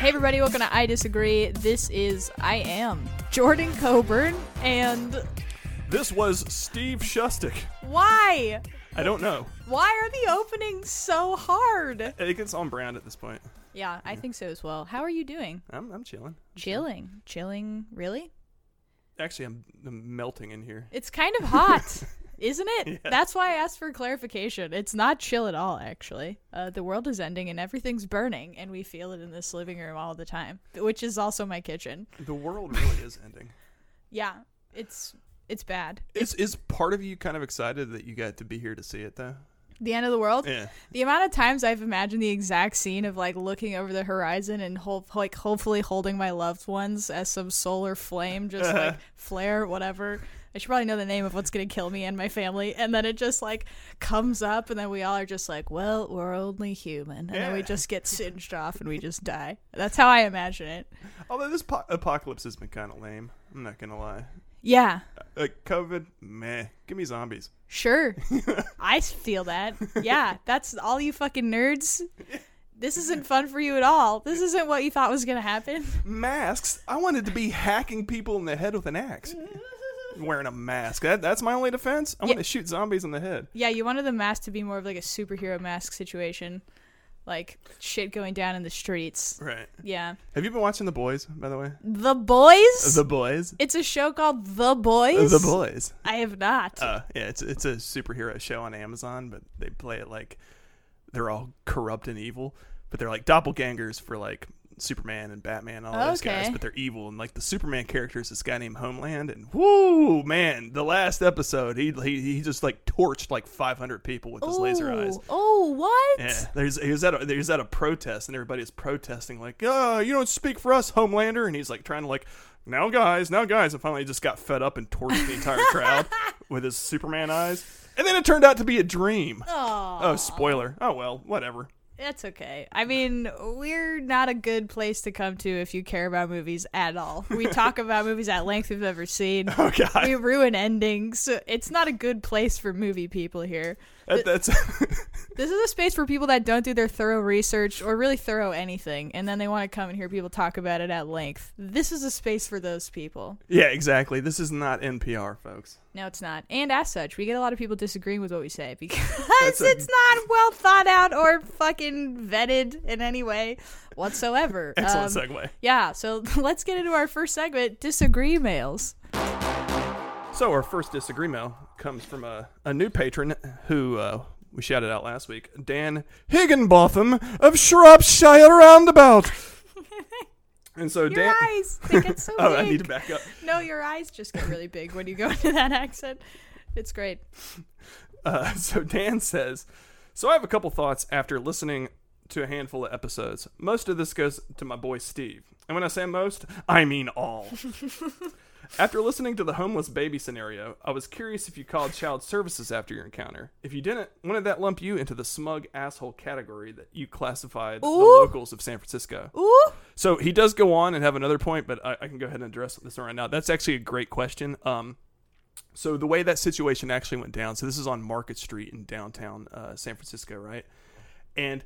Hey everybody, welcome to I Disagree. This is I am Jordan Coburn, and This was Steve Shustic. why? I don't know. Why are the openings so hard? I think it's on brand at this point. Yeah, I think so as well. How are you doing? I'm, I'm chilling. Chilling. Chilling, really? Actually, I'm, I'm melting in here. It's kind of hot, isn't it? Yeah. That's why I asked for clarification. It's not chill at all, actually. Uh, the world is ending and everything's burning, and we feel it in this living room all the time, which is also my kitchen. The world really is ending. Yeah, it's it's bad. Is is part of you kind of excited that you got to be here to see it though? The end of the world. Yeah. The amount of times I've imagined the exact scene of like looking over the horizon and ho- like hopefully holding my loved ones as some solar flame just like flare whatever. I should probably know the name of what's gonna kill me and my family, and then it just like comes up, and then we all are just like, "Well, we're only human," and then we just get singed off and we just die. That's how I imagine it. Although this po- apocalypse has been kind of lame. I'm not gonna lie. Yeah, uh, Like COVID, meh. Give me zombies. Sure. I feel that. Yeah, that's all you fucking nerds. This isn't fun for you at all. This isn't what you thought was going to happen. Masks. I wanted to be hacking people in the head with an axe. Wearing a mask. That that's my only defense. I want to shoot zombies in the head. Yeah, you wanted the mask to be more of like a superhero mask situation. Like shit going down in the streets. Right. Yeah. Have you been watching The Boys, by the way? The Boys? The Boys. it's a show called The Boys? The Boys. I have not. Uh, yeah, it's it's a superhero show on Amazon, but they play it like they're all corrupt and evil, but they're like doppelgangers for like Superman and Batman and all those guys, but they're evil. And like the Superman character is this guy named Homelander, and whoo, man, the last episode he he, he just like torched like 500 people with his laser eyes. Oh, what? Yeah, there's he was at a, he was at a protest and everybody is protesting like, "Oh, you don't speak for us, Homelander," and he's like trying to like, "Now, guys, now, guys," and finally just got fed up and torched the entire crowd with his Superman eyes, and then it turned out to be a dream. Oh, spoiler. Oh well, whatever. That's okay. I mean, we're not a good place to come to if you care about movies at all. We talk about movies at length we've never seen. Oh god, We ruin endings. It's not a good place for movie people here. that, that's This is a space for people that don't do their thorough research or really thorough anything, and then they want to come and hear people talk about it at length. This is a space for those people. yeah, exactly. This is not NPR, folks. No, it's not. And as such, we get a lot of people disagreeing with what we say because a- it's not well thought out or fucking vetted in any way whatsoever. Excellent Um, segue. Yeah, so let's get into our first segment disagree mails. So our first disagreement comes from a, a new patron who uh, we shouted out last week, Dan Higginbotham of Shropshire Roundabout. And so Your Dan, eyes, they get so oh, big. I need to back up. No, your eyes just get really big when you go into that accent. It's great. Uh, so Dan says, so I have a couple thoughts after listening to a handful of episodes. Most of this goes to my boy Steve, and when I say most, I mean all. After listening to the homeless baby scenario, I was curious if you called child services after your encounter. If you didn't, wouldn't that lump you into the smug asshole category that you classified the locals of San Francisco? Ooh, So he does go on and have another point, but I, I can go ahead and address this one right now. That's actually a great question. Um, so the way that situation actually went down. So this is on Market Street in downtown uh, San Francisco, right? And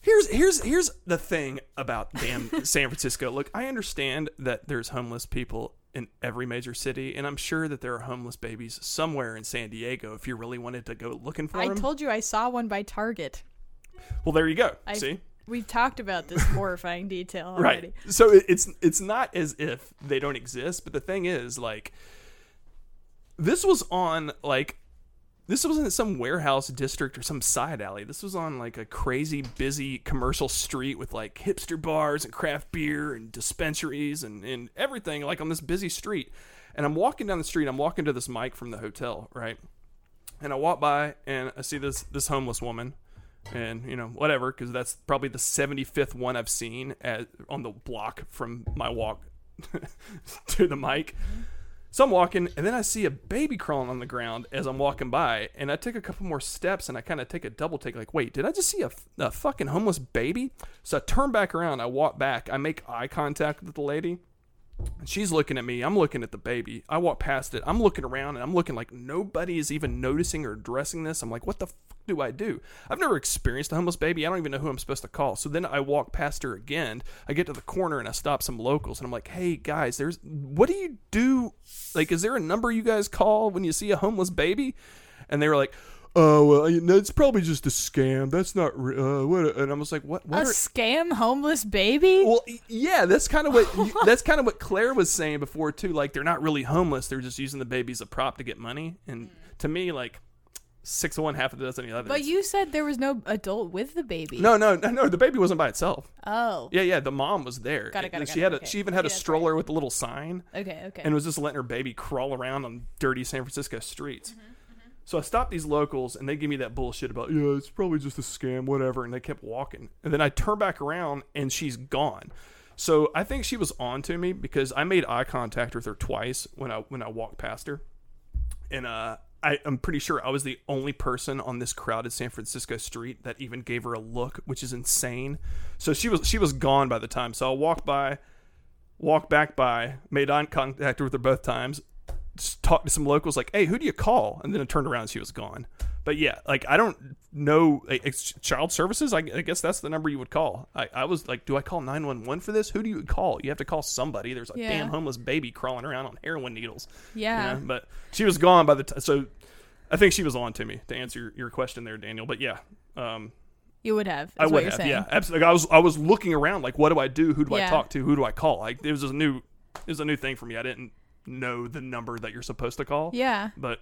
here's here's here's the thing about damn San Francisco. Look, I understand that there's homeless people in every major city, and I'm sure that there are homeless babies somewhere in San Diego. If you really wanted to go looking for I them, I told you I saw one by Target. well, there you go. I, See. We've talked about this horrifying detail already. Right. So it's it's not as if they don't exist, but the thing is, like, this was on like this wasn't some warehouse district or some side alley. This was on like a crazy busy commercial street with like hipster bars and craft beer and dispensaries and, and everything, like on this busy street. And I'm walking down the street, I'm walking to this mic from the hotel, right? And I walk by and I see this this homeless woman and you know whatever because that's probably the 75th one I've seen at, on the block from my walk to the mic. Mm-hmm. So I'm walking, and then I see a baby crawling on the ground as I'm walking by, and I take a couple more steps, and I kind of take a double take, like, wait, did I just see a, a fucking homeless baby? So I turn back around, I walk back, I make eye contact with the lady, And she's looking at me. I'm looking at the baby. I walk past it. I'm looking around and I'm looking like nobody is even noticing or addressing this. I'm like, what the fuck do I do? I've never experienced a homeless baby. I don't even know who I'm supposed to call. So then I walk past her again. I get to the corner and I stop some locals and I'm like, hey guys, there's what do you do? Like, is there a number you guys call when you see a homeless baby? And they were like, oh well, you know, it's probably just a scam. That's not re- uh, what. And I was like, what? A What? Are, scam homeless baby? well, yeah, that's kind of what you- that's kind of what Claire was saying before too. Like they're not really homeless; they're just using the baby as a prop to get money. And to me, like six of one, half of the dozen of the other. but you said there was no adult with the baby. no, no, no, no. The baby wasn't by itself. Oh. Yeah, yeah. The mom was there. Got it, got it, she it, had a, she even had Yeah, a stroller with a little sign. Okay. Okay. and was just letting her baby crawl around on dirty San Francisco streets. Mm-hmm, So I stopped these locals, and they give me that bullshit about yeah, it's probably just a scam, whatever. And they kept walking, and then I turn back around, and she's gone. So I think she was on to me because I made eye contact with her twice when I when I walked past her, and uh, I, I'm pretty sure I was the only person on this crowded San Francisco street that even gave her a look, which is insane. So she was she was gone by the time. So I walked by, walked back by, made eye contact with her both times, talked to some locals like, "Hey, who do you call?" And then it turned around and she was gone. But yeah, like I don't know it's child services. I, I guess that's the number you would call. I, I was like, do I call nine one one for this? Who do you call? You have to call somebody. There's a Yeah. damn homeless baby crawling around on heroin needles. you yeah. know? But she was gone by the time. So I think she was on to me to answer your, your question there, Daniel. But yeah, um, You would have. I would have. saying. Yeah, absolutely. I was I was looking around like, what do I do? Who do I talk to? Who do I call? Like it was a new it was a new thing for me. I didn't know the number that you're supposed to call. Yeah. But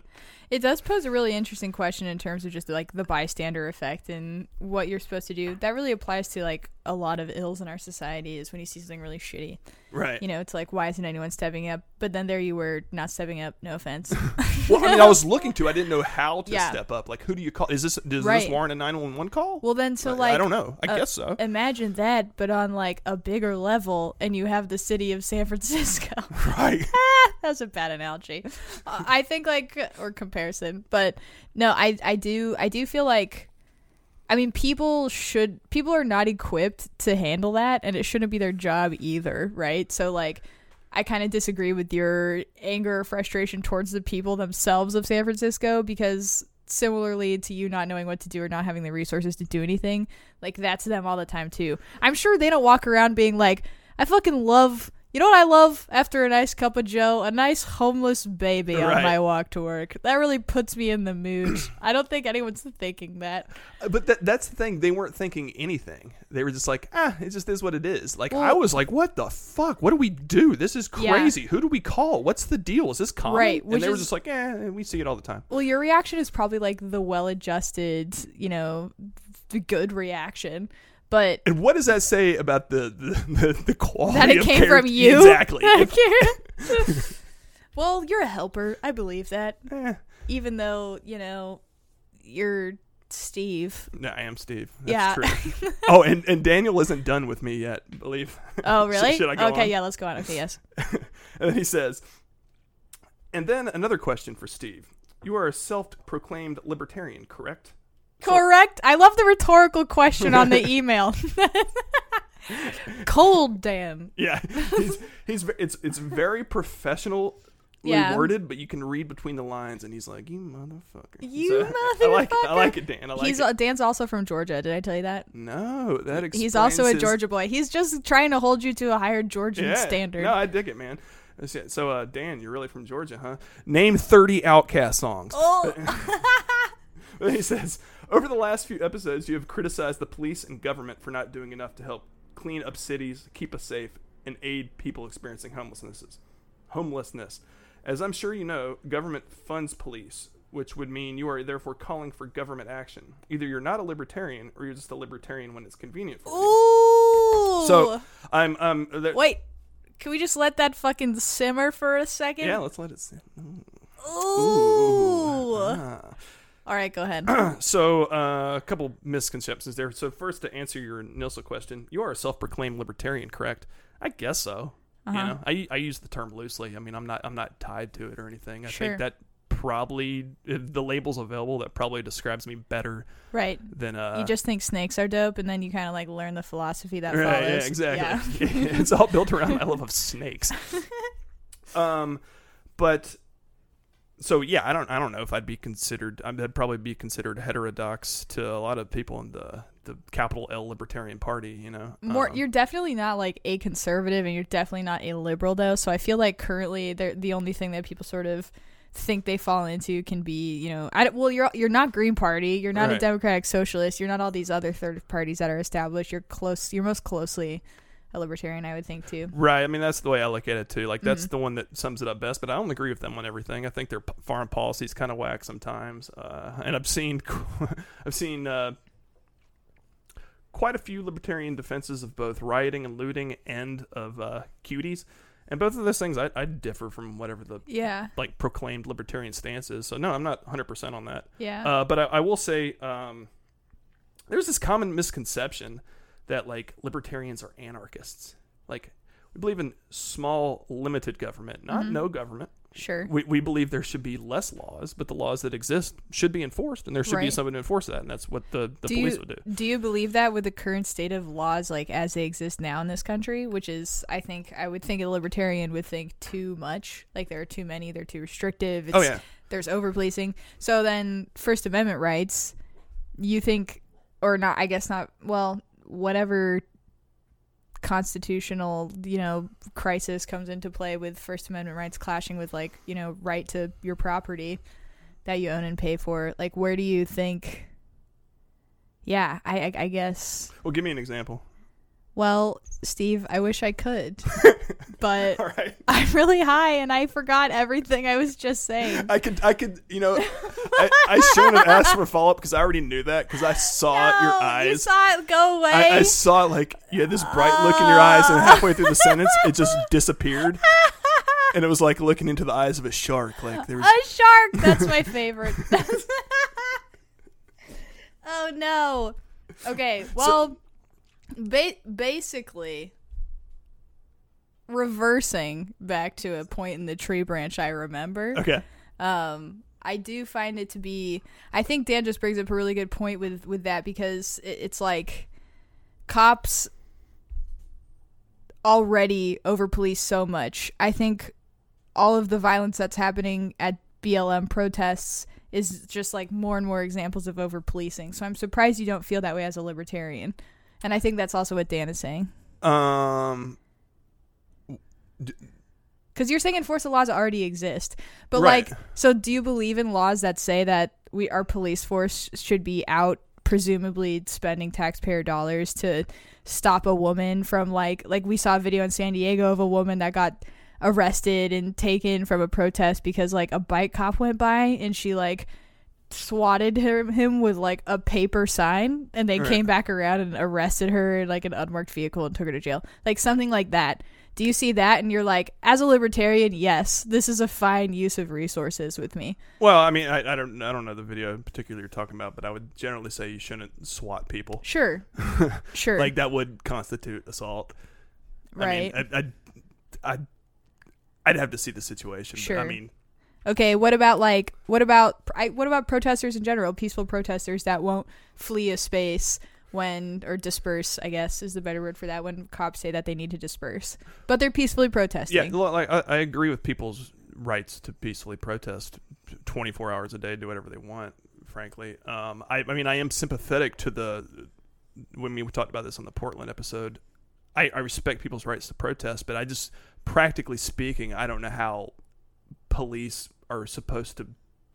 It does pose a really interesting question in terms of just like the bystander effect and what you're supposed to do. That really applies to like a lot of ills in our society is when you see something really shitty. right. You know, it's like why isn't anyone stepping up? But then there you were not stepping up. No offense. well, I mean, I was looking to. I didn't know how to Yeah. step up. Like, who do you call? Is this does this warrant a nine one one call? well, then so like I don't know. I uh, guess so. imagine that, but on like a bigger level, and you have the city of San Francisco. right. That's a bad analogy. Uh, I think like or comparison, but no, I I do I do feel like I mean people should people are not equipped to handle that and it shouldn't be their job either, right? So like I kind of disagree with your anger or frustration towards the people themselves of San Francisco because similarly to you not knowing what to do or not having the resources to do anything, like that's them all the time too. I'm sure they don't walk around being like, I fucking love. You know what I love after a nice cup of Joe? A nice homeless baby on my walk to work. That really puts me in the mood. I don't think anyone's thinking that. But that, that's the thing. They weren't thinking anything. They were just like, ah, it just is what it is. Like, I was like, what the fuck? What do we do? This is Yeah. crazy. Who do we call? What's the deal? Is this common? Right, And they were just like, eh, we see it all the time. Well, your reaction is probably like the well-adjusted, you know, the good reaction. But And what does that say about the the, the, the quality that it came from you. Exactly. I If- can't. well, you're a helper. I believe that. eh, Even though, you know, you're Steve. no, I am Steve. That's Yeah. true. oh, and, and Daniel isn't done with me yet, I believe. Oh, really? should I go okay, on? yeah, let's go on. Okay, yes. And then he says, and then another question for Steve. You are a self-proclaimed libertarian, correct? Correct. I love the rhetorical question on the email. Cold, Dan. Yeah, he's he's it's it's very professional. Yeah. worded, but you can read between the lines, and he's like, "You motherfucker." You motherfucker. I like it. I like it, Dan. I like He's it. Dan's also from Georgia. Did I tell you that? No, that explains He's also a his- Georgia boy. He's just trying to hold you to a higher Georgian yeah. standard. No, I dig it, man. So, uh, Dan, you're really from Georgia, huh? Name 30 OutKast songs. oh, he says, over the last few episodes, you have criticized the police and government for not doing enough to help clean up cities, keep us safe, and aid people experiencing homelessness. Homelessness. As I'm sure you know, government funds police, which would mean you are therefore calling for government action. Either you're not a libertarian, or you're just a libertarian when it's convenient for you. ooh. So I'm um. there- wait, can we just let that fucking simmer for a second? yeah, let's let it sit. Ooh. Ah. All right, go ahead. So, uh, a couple misconceptions there. So, first, to answer your Nilsa question, you are a self-proclaimed libertarian, correct? I guess so. Uh-huh. You know, I, I use the term loosely. I mean, I'm not I'm not tied to it or anything. I Sure. think that probably the labels available that probably describes me better Right. than uh you just think snakes are dope, and then you kind of like learn the philosophy that right, follows. yeah, exactly. Yeah. it's all built around my love of snakes. um, but so yeah, I don't I don't know if I'd be considered. I'd probably be considered heterodox to a lot of people in the the capital L Libertarian Party. You know, More, Um, you're definitely not like a conservative, and you're definitely not a liberal though. So I feel like currently, they're the only thing that people sort of think they fall into can be, you know, I, well, you're you're not Green Party, you're not a Democratic Socialist, you're not all these other third parties that are established. You're close, you're most closely a libertarian, I would think too. Right. I mean, that's the way I look at it too. Like that's Mm-hmm. the one that sums it up best. But I don't agree with them on everything. I think their p- foreign policy is kind of whack sometimes. Uh, and I've seen, I've seen uh, quite a few libertarian defenses of both rioting and looting and of uh, cuties. And both of those things, I, I differ from whatever the Yeah, like proclaimed libertarian stance is. So no, I'm not 100 percent on that. yeah, Uh, but I, I will say, um, there's this common misconception that like libertarians are anarchists. Like we believe in small, limited government, not Mm-hmm. no government. sure. We, we believe there should be less laws, but the laws that exist should be enforced, and there should be someone to enforce that, and that's what the, the do police you would do. do you believe that with the current state of laws like as they exist now in this country which is i think i would think a libertarian would think too much like there are too many they're too restrictive it's, Oh yeah, there's over policing so then first amendment rights you think or not i guess not well whatever constitutional you know crisis comes into play with first amendment rights clashing with like you know right to your property that you own and pay for like where do you think yeah i i, I guess well, give me an example. Well steve i wish i could but right, i'm really high and i forgot everything i was just saying I could, I could, you know, I, I shouldn't have asked for a follow up because I already knew that because I saw your eyes. you saw it go away I, I saw like you had this bright look in your eyes, and halfway through the sentence, it just disappeared, and it was like looking into the eyes of a shark. Like there was, A shark. That's my favorite. oh no. Okay. Well, ba- basically, reversing back to a point in the tree branch I remember. okay, Um, I do find it to be. I think Dan just brings up a really good point with with that because it, it's like cops already over police so much. I think all of the violence that's happening at BLM protests is just like more and more examples of over policing. So I'm surprised you don't feel that way as a libertarian. And I think that's also what Dan is saying. um, Because you're saying enforce the laws already exist, but Right. like, so do you believe in laws that say that we our police force should be out, presumably spending taxpayer dollars to stop a woman from like like we saw a video in San Diego of a woman that got arrested and taken from a protest because like a bike cop went by and she like swatted him, him with like a paper sign and then Right. came back around and arrested her in like an unmarked vehicle and took her to jail like something like that do you see that and you're like as a libertarian yes this is a fine use of resources with me well, I mean, I, I don't, I don't know the video in particular you're talking about, but I would generally say you shouldn't swat people. sure sure Like that would constitute assault. right I mean, I, I, I'd, I'd have to see the situation. But, Sure. I mean, okay what about like what about I, what about protesters in general peaceful protesters that won't flee a space when or disperse i guess is the better word for that when cops say that they need to disperse but they're peacefully protesting Yeah, like I, I agree with people's rights to peacefully protest 24 hours a day, do whatever they want. Frankly, um, I, I mean, I am sympathetic to the when we talked about this on the Portland episode. I, I respect people's rights to protest, but I just practically speaking, I don't know how police are supposed to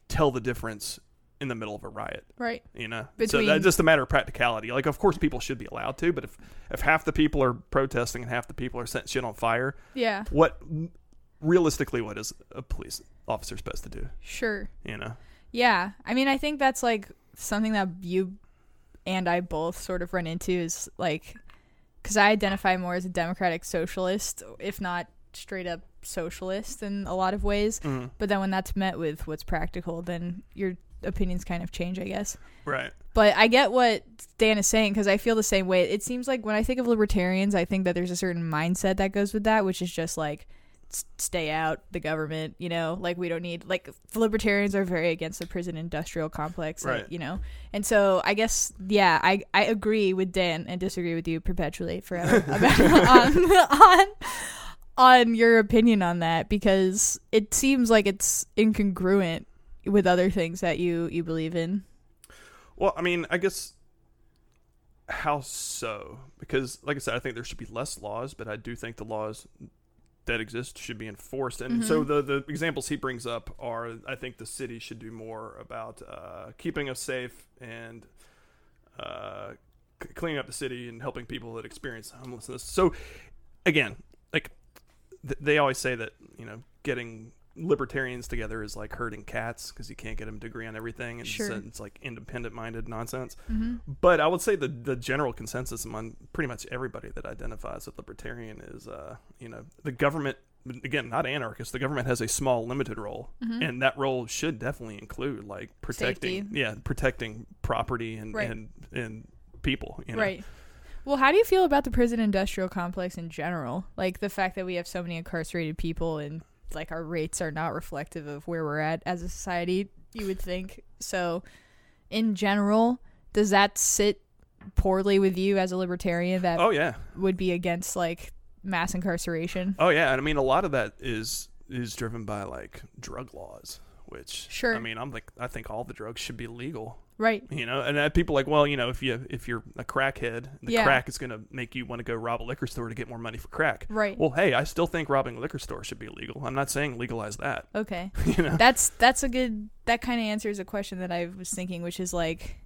tell the difference in the middle of a riot. right. You know, so that's just a matter of practicality. Like, of course, people should be allowed to, but if if half the people are protesting and half the people are setting shit on fire, yeah. what realistically what is a police officer supposed to do? Sure. You know? Yeah, I mean, I think that's like something that you and I both sort of run into is like, because I identify more as a democratic socialist, if not straight up socialist in a lot of ways. Mhm. But then when that's met with what's practical, then your opinions kind of change, I guess. right But I get what Dan is saying because I feel the same way. It seems like when I think of libertarians, I think that there's a certain mindset that goes with that, which is just like stay out the government. You know, like we don't need like libertarians are very against the prison industrial complex. like, Right. you know, and so I guess yeah, I I agree with Dan and disagree with you perpetually forever about on on on your opinion on that because it seems like it's incongruent with other things that you you believe in. Well, I mean, I guess how so? Because, like I said, I think there should be less laws, but I do think the laws that exist should be enforced. And so the the examples he brings up are, I think the city should do more about uh, keeping us safe and uh, c- cleaning up the city and helping people that experience homelessness. So, again, like th- they always say that you know getting libertarians together is like herding cats because you can't get them to agree on everything and Sure. it's, it's like independent minded nonsense Mm-hmm. but i would say the the general consensus among pretty much everybody that identifies as libertarian is uh you know the government again not anarchist the government has a small limited role Mm-hmm. and that role should definitely include like protecting Safety. yeah protecting property and Right. and and people you know Right. Well, how do you feel about the prison industrial complex in general? Like the fact that we have so many incarcerated people and like our rates are not reflective of where we're at as a society, you would think. So, in general, does that sit poorly with you as a libertarian that oh yeah would be against like mass incarceration? Oh yeah, and I mean a lot of that is is driven by like drug laws, which Sure. I mean I'm like I think all the drugs should be legal, Right. you know. And uh, people are like, well, you know, if you if you're a crackhead, the Yeah. crack is going to make you want to go rob a liquor store to get more money for crack. Right. Well, hey, I still think robbing a liquor store should be illegal. I'm not saying legalize that. Okay. You know. That's that's a good that kind of answers a question that I was thinking, which is like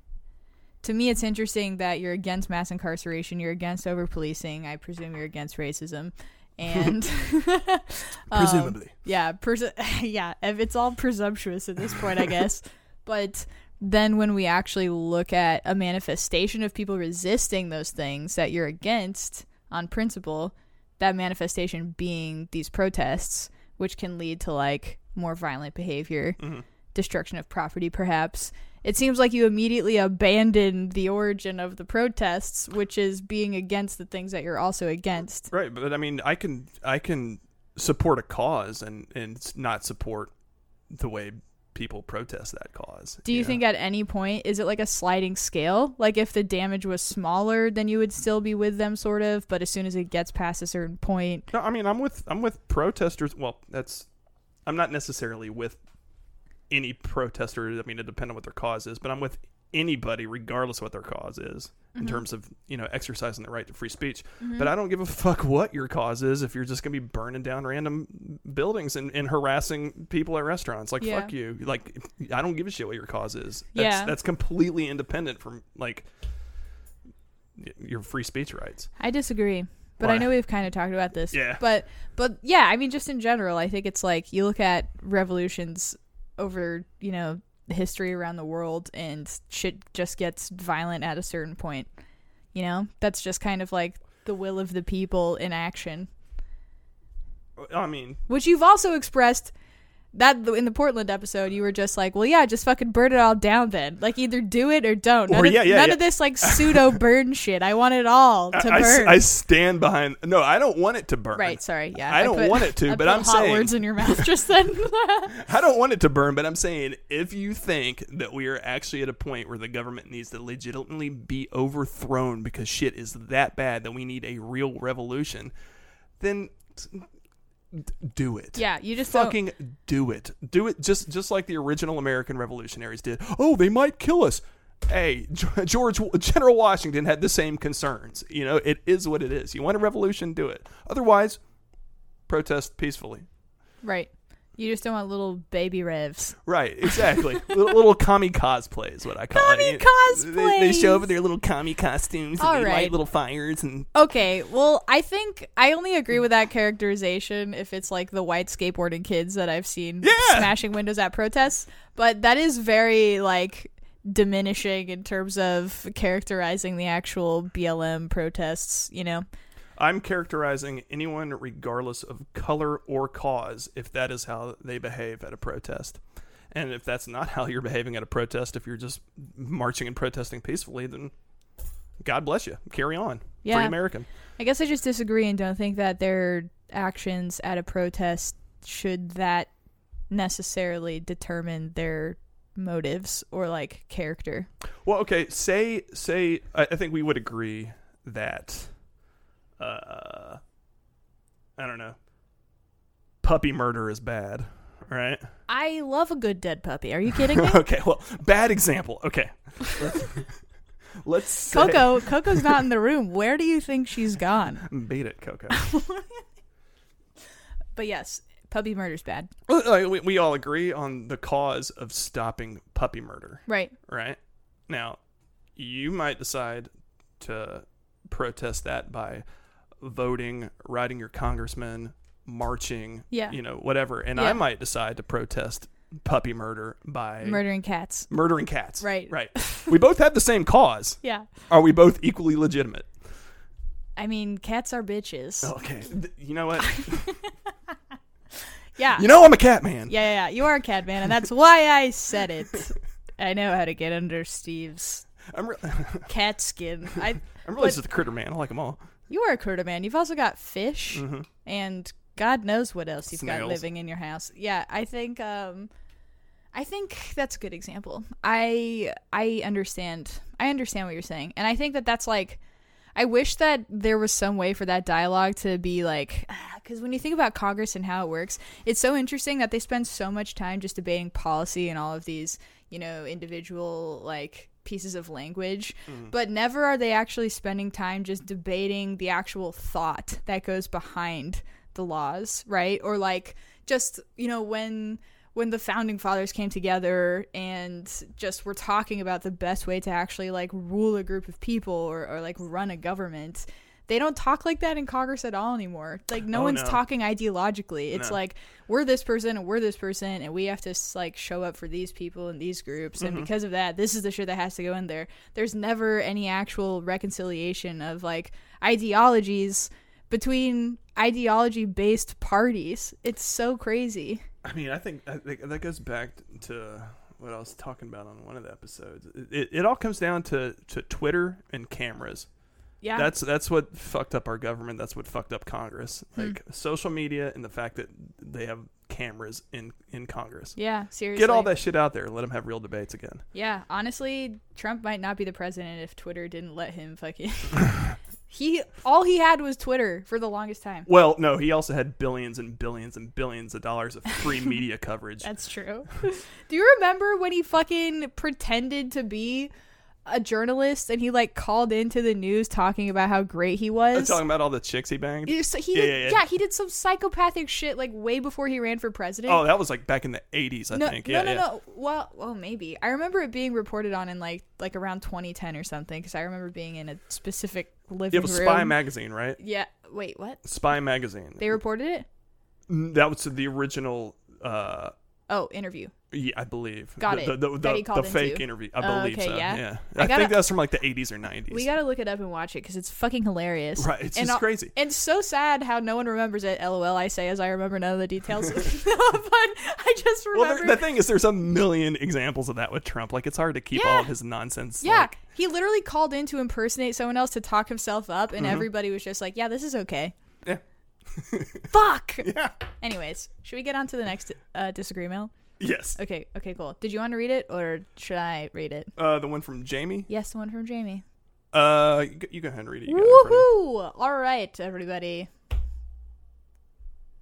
to me it's interesting that you're against mass incarceration, you're against over policing, I presume you're against racism. And um, Presumably. yeah, pres- yeah, if it's all presumptuous at this point, I guess. but then when we actually look at a manifestation of people resisting those things that you're against on principle, that manifestation being these protests, which can lead to like more violent behavior, Mhm. destruction of property, perhaps. It seems like you immediately abandon the origin of the protests, which is being against the things that you're also against. Right, but I mean, I can I can support a cause and and not support the way people protest that cause. Do you know? think at any point is it like a sliding scale? Like if the damage was smaller, then you would still be with them, sort of. But as soon as it gets past a certain point, No, I mean I'm with I'm with protesters. Well, that's I'm not necessarily with any protester. I mean, it depends on what their cause is, but I'm with anybody regardless of what their cause is in mm-hmm. terms of you know exercising the right to free speech. Mm-hmm. But I don't give a fuck what your cause is if you're just gonna be burning down random buildings and, and harassing people at restaurants. Like Yeah. fuck you. Like I don't give a shit what your cause is. That's, Yeah. that's completely independent from like your free speech rights. I disagree. But I know we've kind of talked about this. Yeah. But but yeah, I mean, just in general, I think it's like you look at revolutions over you know history around the world, and shit just gets violent at a certain point. You know, that's just kind of like the will of the people in action. I mean, Which you've also expressed that in the Portland episode, you were just like, well, yeah, just fucking burn it all down then. Like, either do it or don't. None, Or of, yeah, none yeah. of this, like, pseudo burn shit. I want it all to I, I burn. I stand behind. No, I don't want it to burn. right, sorry. Yeah. I don't put- want it to, I but I'm hot saying- words in your mouth just then. I don't want it to burn, but I'm saying if you think that we are actually at a point where the government needs to legitimately be overthrown because shit is that bad that we need a real revolution, then do it. yeah, you just don't. Fucking do it. Do it just just like the original American revolutionaries did. Oh, they might kill us. Hey, George General Washington had the same concerns. You know, it is what it is. You want a revolution, do it. Otherwise, protest peacefully. Right. You just don't want little baby revs. Right, exactly. little, little commie cosplay is what I call Commie it. They, they show up in their little commie costumes and All they light right. little fires and Okay, well, I think I only agree with that characterization if it's like the white skateboarding kids that I've seen Yeah! smashing windows at protests. But that is very like diminishing in terms of characterizing the actual BLM protests, you know. I'm characterizing anyone regardless of color or cause if that is how they behave at a protest. And if that's not how you're behaving at a protest, if you're just marching and protesting peacefully, then God bless you. Carry on. Free American. I guess I just disagree and don't think that they're actions at a protest should that necessarily determine their motives or like character? Well, okay. Say say I, I think we would agree that uh I don't know. Puppy murder is bad, right? I love a good dead puppy. Are you kidding me? okay, well, bad example. Okay. Let's say, Coco, Coco's not in the room. Where do you think she's gone? beat it, Coco. But yes, puppy murder's bad. We, we all agree on the cause of stopping puppy murder, Right. right? Now, you might decide to protest that by voting, writing your congressman, marching, Yeah. you know, whatever. And Yeah. I might decide to protest puppy murder by Murdering cats. murdering cats. Right. Right. we both have the same cause. Yeah. Are we both equally legitimate? I mean, cats are bitches. Okay. You know what? Yeah. you know I'm a cat man. yeah, yeah, yeah. You are a cat man, and that's why I said it. I know how to get under Steve's I'm, re- cat skin. I. I'm really But- just a critter man. I like them all. You are a critter man. You've also got fish, hmm and God knows what else you've got living in your house. Yeah, I think. Um, I think that's a good example. I I understand. I understand what you're saying, and I think that that's like. I wish that there was some way for that dialogue to be like, because when you think about Congress and how it works, it's so interesting that they spend so much time just debating policy and all of these, you know, individual like pieces of language, mm. but never are they actually spending time just debating the actual thought that goes behind the laws, right? Or like just, you know, when when the founding fathers came together and just were talking about the best way to actually like rule a group of people or, or like run a government they don't talk like that in congress at all anymore like no Oh, one's no. talking ideologically it's No. like we're this person and we're this person and we have to like show up for these people and these groups and Mhm. because of that this is the shit that has to go in there there's never any actual reconciliation of like ideologies between ideology based parties it's so crazy I mean, I think, I think that goes back to what I was talking about on one of the episodes. It, it, it all comes down to, to Twitter and cameras. Yeah That's that's what fucked up our government. That's what fucked up Congress. Hmm. Like social media and the fact that they have cameras in in Congress. yeah seriously Get all that shit out there. Let them have real debates again. Yeah, honestly, Trump might not be the president if Twitter didn't let him fucking. he all he had was Twitter for the longest time. Well, no, he also had billions and billions and billions of dollars of free media coverage. That's true. Do you remember when he fucking pretended to be a journalist and he like called into the news talking about how great he I'm was? talking about all the chicks he banged. Yeah, so he Yeah, did, yeah, yeah, yeah. he did some psychopathic shit like way before he ran for president. Oh, that was like back in the 80s, I no, think. no, Yeah, no, no. Well, well, maybe. I remember it being reported on in like like around 2010 or something because I remember being in a specific living It was room. Spy Magazine, right? Yeah. Wait, what? Spy Magazine. They reported it? That was the original. Uh, Oh, interview. yeah, I believe. Got the, it. The, the, the, the fake into. interview. I Oh, believe okay, so. yeah. Yeah. I I, gotta- think that's from like the 80s or 90s. We got to look it up and watch it because it's fucking hilarious. right. It's and just crazy. And so sad how no one remembers it. LOL, I say as I remember none of the details. but I just Well, remember. the, the thing is, there's a million examples of that with Trump. Like, it's hard to keep all of his nonsense. yeah, like- he literally called in to impersonate someone else to talk himself up, and Mhm. everybody was just like, "Yeah, this is okay." Yeah. Fuck. yeah. Anyways, should we get on to the next uh, disagree mail? Yes. Okay. Okay. Cool. Did you want to read it or should I read it? Uh, the one from Jamie. Yes, the one from Jamie. Uh, you go, ahead and read it. You got it in front of you. Woohoo! All right, everybody.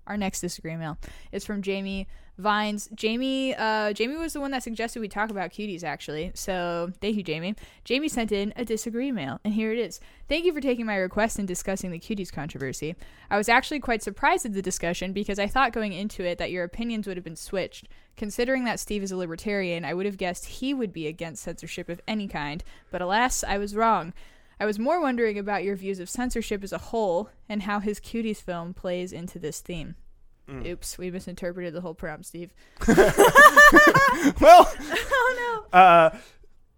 Our next disagree mail is from Jamie Vines. Jamie, uh, Jamie was the one that suggested we talk about cuties, actually. So thank you, Jamie. Jamie sent in a disagree mail, and here it is. Thank you for taking my request in discussing the cuties controversy. I was actually quite surprised at the discussion because I thought going into it that your opinions would have been switched. Considering that Steve is a libertarian, I would have guessed he would be against censorship of any kind, but alas, I was wrong. I was more wondering about your views of censorship as a whole and how his Cuties film plays into this theme. Mm. Oops, we misinterpreted the whole prompt, Steve. well, oh uh,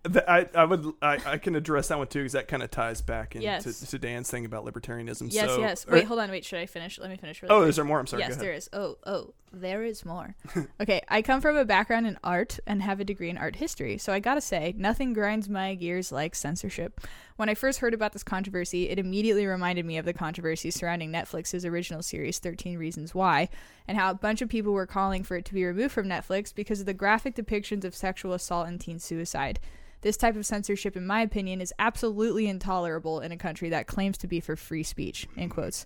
the, I, I would I, I can address that one too because that kind of ties back into Yes. to Dan's thing about libertarianism. Yes, so, yes. or- Wait, hold on. Wait, should I finish? Let me finish. Really oh, quick. is there more? I'm sorry. yes, there is. Oh, oh, there is more. okay, I come from a background in art and have a degree in art history, so I gotta say, nothing grinds my gears like censorship. When I first heard about this controversy, it immediately reminded me of the controversy surrounding Netflix's original series 13 Reasons Why, and how a bunch of people were calling for it to be removed from Netflix because of the graphic depictions of sexual assault and teen suicide. This type of censorship, in my opinion, is absolutely intolerable in a country that claims to be for free speech. In quotes.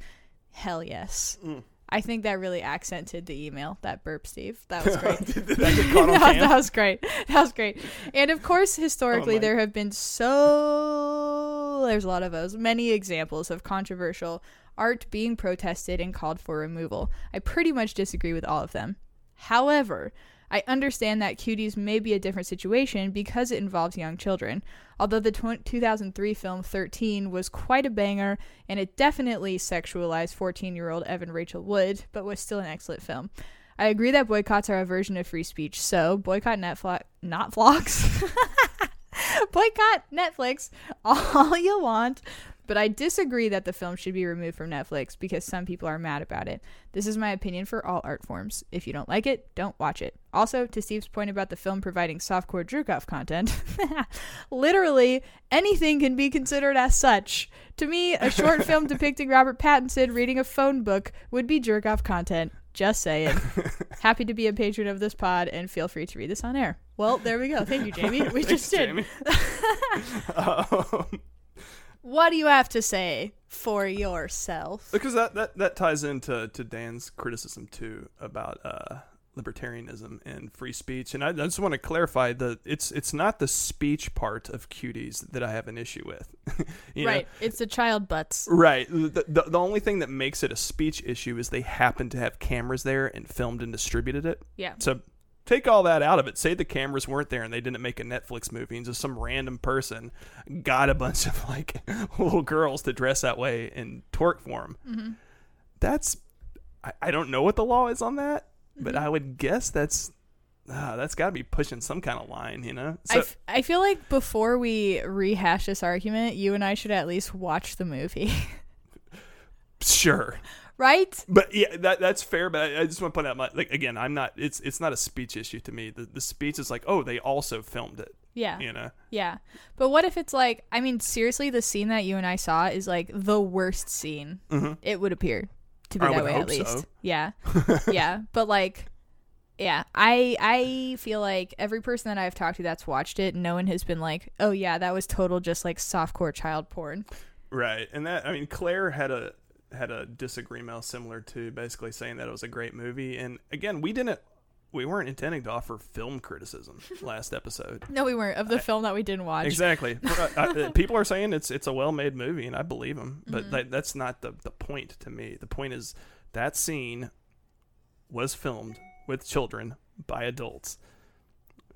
Hell yes. Mm. I think that really accented the email. That burp, Steve. That was great. That that, that was great. That was great. And of course, historically, my. there have been so there's a lot of those many examples of controversial art being protested and called for removal. I pretty much disagree with all of them. However, I understand that cuties may be a different situation because it involves young children. Although the tw- 2003 film 13 was quite a banger and it definitely sexualized 14 year old Evan Rachel Wood, but was still an excellent film. I agree that boycotts are a version of free speech, so boycott Netflix, not vlogs. boycott Netflix all you want, but I disagree that the film should be removed from Netflix because some people are mad about it. This is my opinion for all art forms. If you don't like it, don't watch it. Also, to Steve's point about the film providing softcore jerk off content, literally anything can be considered as such. To me, a short film depicting Robert Pattinson reading a phone book would be jerk off content. Just saying. Happy to be a patron of this pod and feel free to read this on air. Well, there we go. Thank you, Jamie. We just did. Um, What do you have to say for yourself? because that, that that ties into to Dan's criticism too about uh, libertarianism and free speech, and I, I just want to clarify that it's it's not the speech part of cuties that I have an issue with. You know? right. It's the child butts. Right. The, the, the only thing that makes it a speech issue is they happen to have cameras there and filmed and distributed it. Yeah. So take all that out of it. Say the cameras weren't there and they didn't make a Netflix movie and just some random person got a bunch of like little girls to dress that way and twerk for them. Mm-hmm. That's I, I don't know what the law is on that, but Mm-hmm. I would guess that's uh, that's got to be pushing some kind of line, you know. I, So f- I feel like before we rehash this argument, you and I should at least watch the movie. sure. Right? But yeah, that that's fair. But I, I just want to point out, my, like again, I'm not. It's it's not a speech issue to me. The the speech is like, oh, they also filmed it. Yeah. You know, Yeah. But what if it's like, I mean, seriously, the scene that you and I saw is like the worst scene. Mhm. It would appear to be I that way, at hope so. least. Yeah. yeah. But like, yeah, I I feel like every person that I've talked to that's watched it, no one has been like, oh yeah, that was total just like softcore child porn. right? And that I mean, Claire had a had a disagreement similar to basically saying that it was a great movie. And again, we didn't. We weren't intending to offer film criticism last episode. No, we weren't of the film that we didn't watch. Exactly. Uh, uh, people are saying it's it's a well made movie, and I believe them. But Mm-hmm. that, that's not the the point to me. The point is that scene was filmed with children by adults,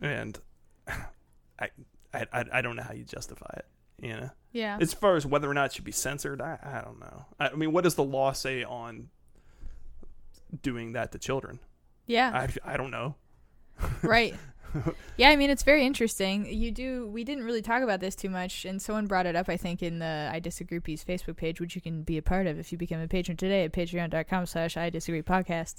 and I I I I don't know how you justify it. You know, Yeah. as far as whether or not it should be censored, I I don't know. I, I mean, what does the law say on doing that to children? yeah. I I don't know. right. Yeah, I mean it's very interesting. You do we didn't really talk about this too much and someone brought it up I think in the I Disagree Piece Facebook page, which you can be a part of if you become a patron today at patreon.com slash I Disagree Podcast.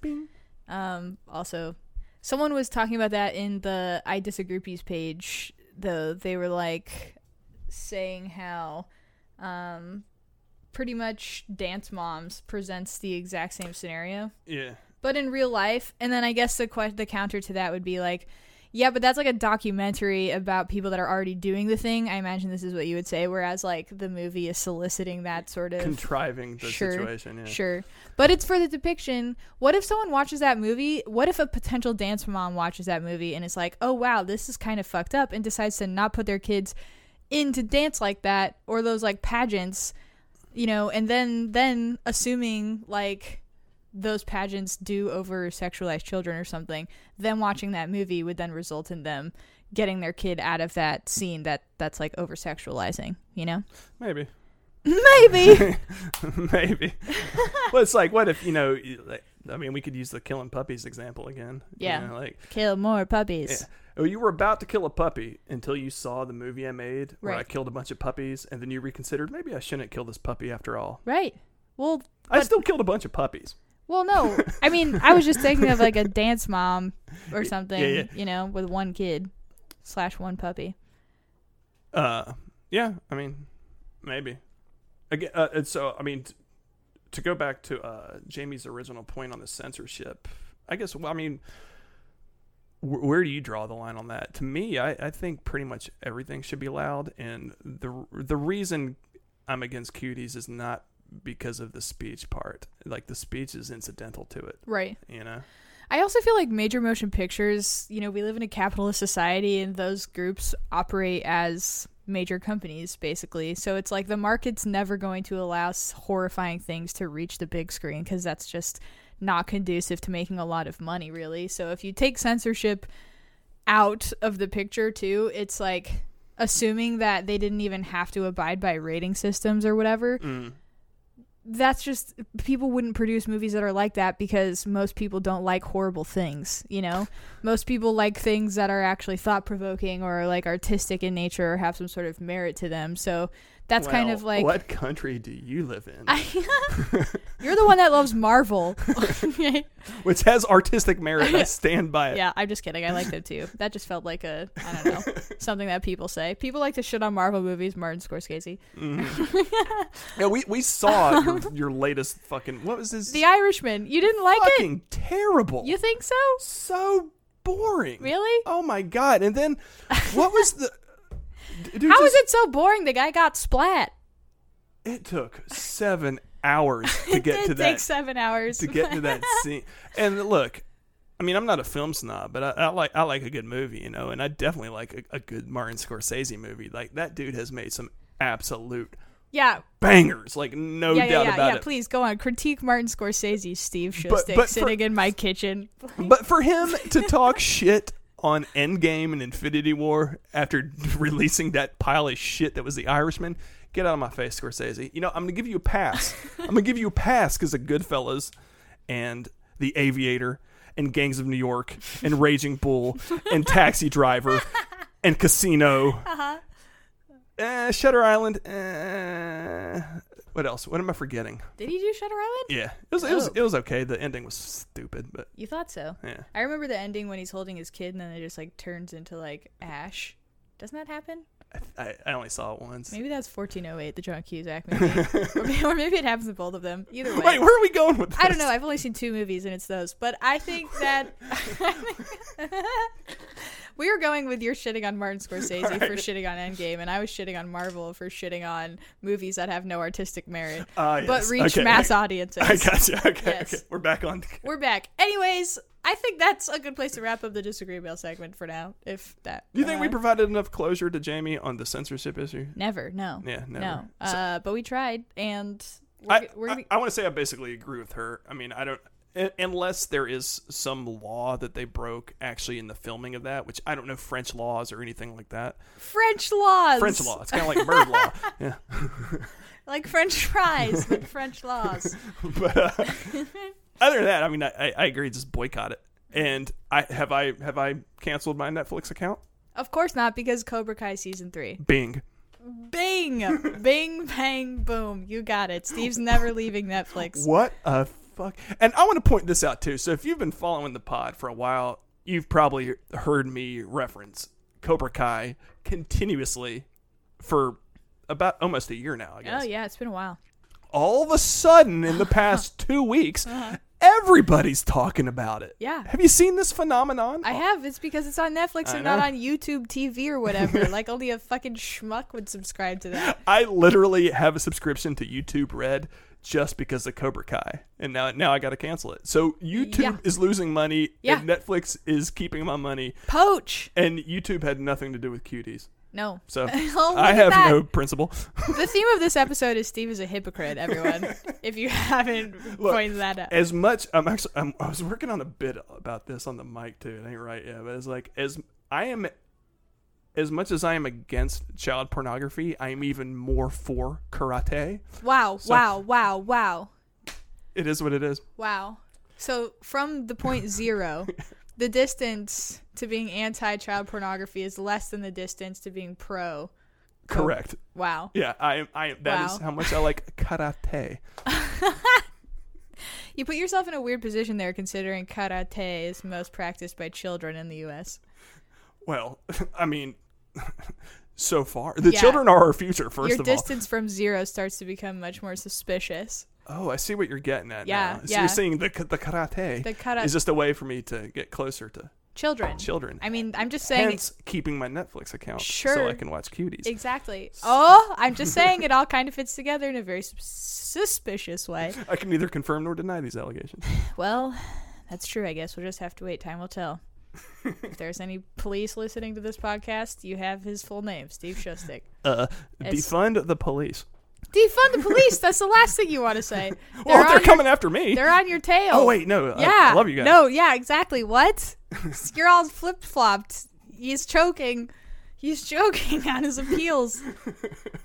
Um also someone was talking about that in the I Disagree Piece page. though. they were like saying how um pretty much Dance Moms presents the exact same scenario Yeah. but in real life and then i guess the que- the counter to that would be like yeah but that's like a documentary about people that are already doing the thing i imagine this is what you would say whereas like the movie is soliciting that sort of Contriving the Sure, situation. Yeah. sure but it's for the depiction what if someone watches that movie what if a potential dance mom watches that movie and is like oh wow this is kind of fucked up and decides to not put their kids into dance like that or those like pageants you know and then then assuming like those pageants do over sexualize children or something them watching that movie would then result in them getting their kid out of that scene that that's like over sexualizing you know Maybe. maybe Maybe. well, it's like, what if you know? Like, I mean, we could use the killing puppies example again. You Yeah. know, like, kill more puppies yeah. Oh, you were about to kill a puppy until you saw the movie I made where I killed a bunch of puppies, and then you reconsidered maybe I shouldn't kill this puppy after all. right well I But- still killed a bunch of puppies. Well, no. I mean, I was just thinking of like a dance mom or something, Yeah, yeah. you know, with one kid slash one puppy. Uh, yeah. I mean, maybe. Again, uh, and so I mean, t- to go back to uh, Jamie's original point on the censorship, I guess. Well, I mean, where do you draw the line on that? To me, I, I think pretty much everything should be allowed, and the the reason I'm against cuties is not because of the speech part. Like the speech is incidental to it. Right. You know. I also feel like major motion pictures, you know, we live in a capitalist society and those groups operate as major companies basically. So it's like the market's never going to allow horrifying things to reach the big screen because that's just not conducive to making a lot of money, really. So if you take censorship out of the picture too, it's like assuming that they didn't even have to abide by rating systems or whatever Mm. that's just people wouldn't produce movies that are like that because most people don't like horrible things you know most people like things that are actually thought provoking or like artistic in nature or have some sort of merit to them so that's kind of like what country do you live in? you're the one that loves marvel Which has artistic merit. I stand by it. yeah i'm just kidding i like them too that just felt like a i don't know something that people say people like to shit on marvel movies martin scorsese mm-hmm. Yeah, we, we saw your, your latest fucking what was this? the irishman you didn't like it fucking terrible. you think so so boring. really Oh my god! And then what was the? Dude, how just- is it so boring the guy got splat It took seven hours to get to that take seven hours to get to that scene. And look, I mean, I'm not a film snob, but I, I like I like a good movie, you know, and I definitely like a, a good Martin Scorsese movie. Like that dude has made some absolute yeah bangers, like no yeah, yeah, doubt yeah, about yeah. it. Please go on. Critique Martin Scorsese, Steve Shostak, for- sitting in my kitchen. But for him to talk shit on Endgame and Infinity War after releasing that pile of shit that was The Irishman, get out of my face, Scorsese. You know, I'm gonna give you a pass. I'm gonna give you a pass because of Goodfellas and The Aviator and Gangs of New York and Raging Bull and Taxi Driver and Casino. Uh-huh. Eh, Shutter Island. Eh, what else? What am I forgetting? Did he do Shutter Island? Yeah, it was it was Oh. it was okay. The ending was stupid, but You thought so? yeah. I remember the ending when he's holding his kid and then it just like turns into like ash. Doesn't that happen? I, I only saw it once. Maybe that's 1408, the John Cusack movie. or, maybe, or maybe it happens in both of them. Either way. Wait, where are we going with this? I don't know. I've only seen two movies and it's those. But I think that we were going with you're shitting on Martin Scorsese for shitting on Endgame, and I was shitting on Marvel for shitting on movies that have no artistic merit Ah, but reach Okay. mass audiences. I got you. Okay, Yes. okay. We're back on. We're back. Anyways, I think that's a good place to wrap up the disagree mail segment for now. If that. Do you think we uh, provided enough closure to Jamie on the censorship issue? Never. No. Yeah, never. No. So- Uh, but we tried, and we're, I, we're be, I, want to say I basically agree with her. I mean, I don't. Un- Unless there is some law that they broke actually in the filming of that, which I don't know French laws or anything like that. French laws. French law. It's kind of like bird law. Yeah. Like French fries, but French laws. But uh, other than that, I mean, I, I- I agree. Just boycott it. And I have I have I canceled my Netflix account? Of course not, because Cobra Kai season three. Bing. Bing, bing, bang, boom. You got it. Steve's never leaving Netflix. What a fuck. And I want to point this out too. So if you've been following the pod for a while, you've probably heard me reference Cobra Kai continuously for about almost a year now, I guess. Oh yeah, it's been a while. All of a sudden in the past 2 weeks, uh-huh. everybody's talking about it. Yeah. Have you seen this phenomenon? I oh. have. It's because it's on Netflix I and not on YouTube TV or whatever. like only a fucking schmuck would subscribe to that. I literally have a subscription to YouTube Red just because of Cobra Kai, and now now I got to cancel it. So YouTube Yeah. is losing money, Yeah. and Netflix is keeping my money, Poach. and YouTube had nothing to do with cuties. No. So Oh, I have that. no principle. The theme of this episode is Steve is a hypocrite. Everyone, if you haven't Look, pointed that out. As much, I'm actually, I'm, I was working on a bit about this on the mic too. It ain't right yet, but it's like as I am, as much as I am against child pornography, I am even more for karate. Wow! So- wow! Wow! Wow! It is what it is. Wow. So from the point zero, the distance to being anti child pornography is less than the distance to being pro. Correct. Wow. Yeah, I am. I. That is Wow. how much I like karate. You put yourself in a weird position there considering karate is most practiced by children in the US. Well, I mean, so far. The Yeah. children are our future. First Your of all. Your distance from zero starts to become much more suspicious. Oh, I see what you're getting at. Yeah, now. So yeah. you're saying the the karate The kara- is just a way for me to get closer to children. children. I mean, I'm just saying. Hence, keeping my Netflix account sure. so I can watch cuties. Exactly. Oh, I'm just saying it all kind of fits together in a very suspicious way. I can neither confirm nor deny these allegations. Well, that's true. I guess we'll just have to wait. Time will tell. If there's any police listening to this podcast, you have his full name, Steve Shustik. Uh, It's- defund the police. Defund the police. That's the last thing you want to say. Well, they're your- coming after me. They're on your tail. Oh wait, no. I- Yeah. I, love you guys. No, yeah, exactly. What? You're all flip flopped. He's choking. He's joking on his appeals.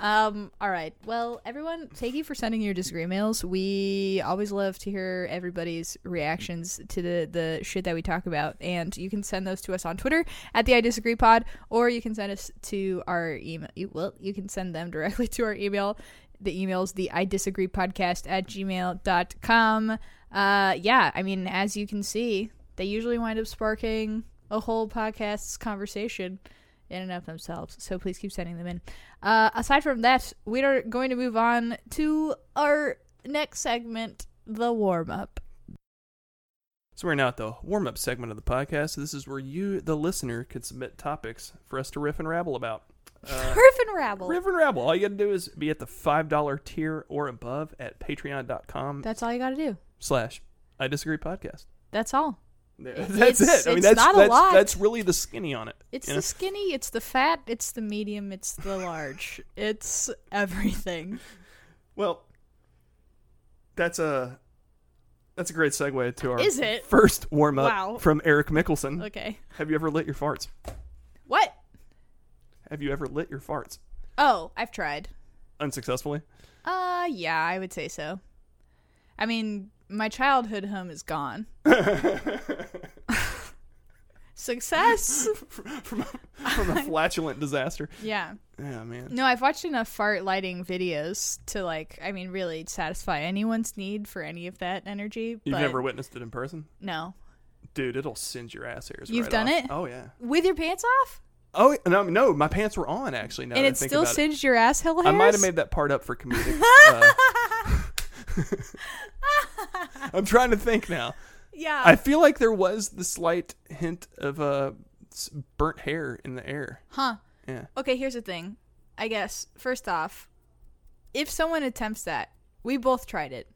um, all right. Well, everyone, thank you for sending your disagree mails. We always love to hear everybody's reactions to the, the shit that we talk about. And you can send those to us on Twitter at the I Disagree Pod, or you can send us to our email. You, well, you can send them directly to our email. The email's the I Disagree Podcast at gmail.com. Uh, yeah, I mean, as you can see, they usually wind up sparking a whole podcast's conversation in and of themselves. So please keep sending them in. Uh, aside from that, we are going to move on to our next segment, the warm up. So we're now at the warm-up segment of the podcast. This is where you, the listener, can submit topics for us to riff and rabble about. Uh, Riff and rabble. riff and rabble. All you got to do is be at the five dollar tier or above at patreon.com That's all you got to do. slash I disagree podcast. That's all. That's It's- it. I mean, that's not a that's, lot. that's really the skinny on it. It's the know? skinny, it's the fat, it's the medium, it's the large. It's everything. Well, that's a that's a great segue to our Is it? first warm up Wow. from Eric Mickelson. Okay. Have you ever lit your farts? What? Have you ever lit your farts Oh, I've tried. unsuccessfully? Uh, yeah, I would say so. I mean, my childhood home is gone. Success? from, a, from a flatulent disaster. Yeah. Yeah, man. No, I've watched enough fart lighting videos to like, I mean, really satisfy anyone's need for any of that energy. You've but never witnessed it in person, no. dude. It'll singe your ass hairs. You've right done off. it? Oh yeah. With your pants off? Oh no, no. My pants were on actually. Now and it still about it. singed your asshole hairs? I might have made that part up for comedic. uh, I'm trying to think now. Yeah. I feel like there was the slight hint of uh, burnt hair in the air. huh. Yeah. Okay, here's the thing. I guess, first off, if someone attempts that, we both tried it.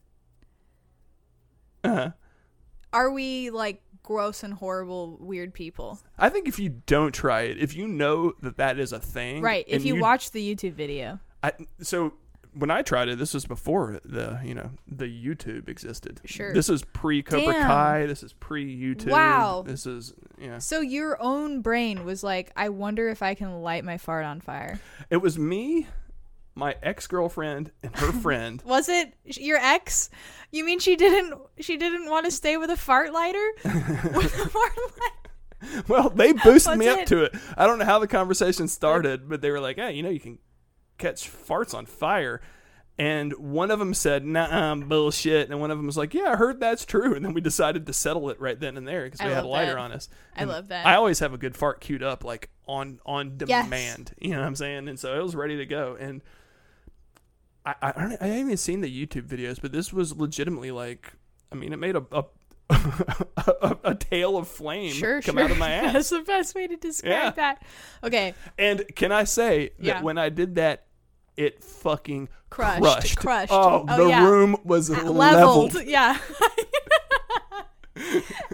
Uh-huh. Are we like gross and horrible, weird people? I think if you don't try it, if you know that that is a thing, Right. If and you, watch the YouTube video. I, so when I tried it, this was before the you know the YouTube existed. Sure. This is pre Cobra Damn. Kai. This is pre YouTube. Wow. This is yeah. So your own brain was like, I wonder if I can light my fart on fire. It was me, my ex girlfriend, and her friend. Was it your ex? You mean she didn't she didn't want to stay with a fart lighter? with a fart lighter? Well, they boosted me up it? to it. I don't know how the conversation started, but they were like, "Hey, you know, you can catch farts on fire." And one of them said, "Nah, bullshit," and one of them was like, "Yeah, I heard that's true." And then we decided to settle it right then and there because we had a lighter that. on us. I love that. I always have a good fart queued up, like on on Yes. demand. You know what I'm saying? And so it was ready to go. And I I, I haven't even seen the YouTube videos, but this was legitimately like, I mean, it made a a, a, a tail of flame Sure, come sure. out of my ass. That's the best way to describe Yeah. that. Okay, And can I say that Yeah. when I did that, it fucking Crushed, crushed. crushed. Oh, Oh, the yeah. room was leveled. leveled. Yeah.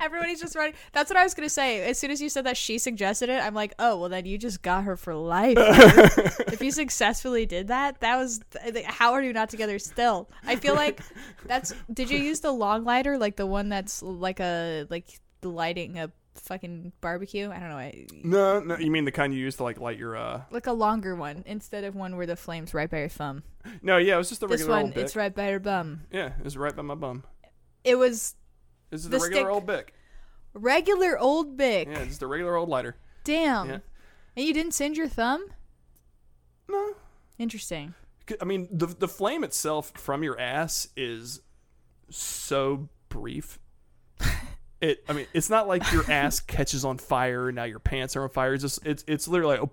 Everybody's just running. That's what I was gonna say. As soon as you said that she suggested it, I'm like, oh, well, then you just got her for life. if you successfully did that, that was. How are you not together still? I feel like that's. Did you use the long lighter, like the one that's like a like the lighting a fucking barbecue? I don't know. I, No, no, you mean the kind you use to like light your uh? like a longer one instead of one where the flame's right by your thumb. No, yeah, it was just This regular one, old bic. it's right by your bum. Yeah, it was right by my bum. It was This is The the regular stick- old bic. regular old Bic. Yeah, just a regular old lighter. Damn. Yeah. And you didn't singe your thumb? No, Interesting. I mean the the flame itself from your ass is so brief. It, I mean, it's not like your ass catches on fire and now your pants are on fire. It's just, it's, it's literally like,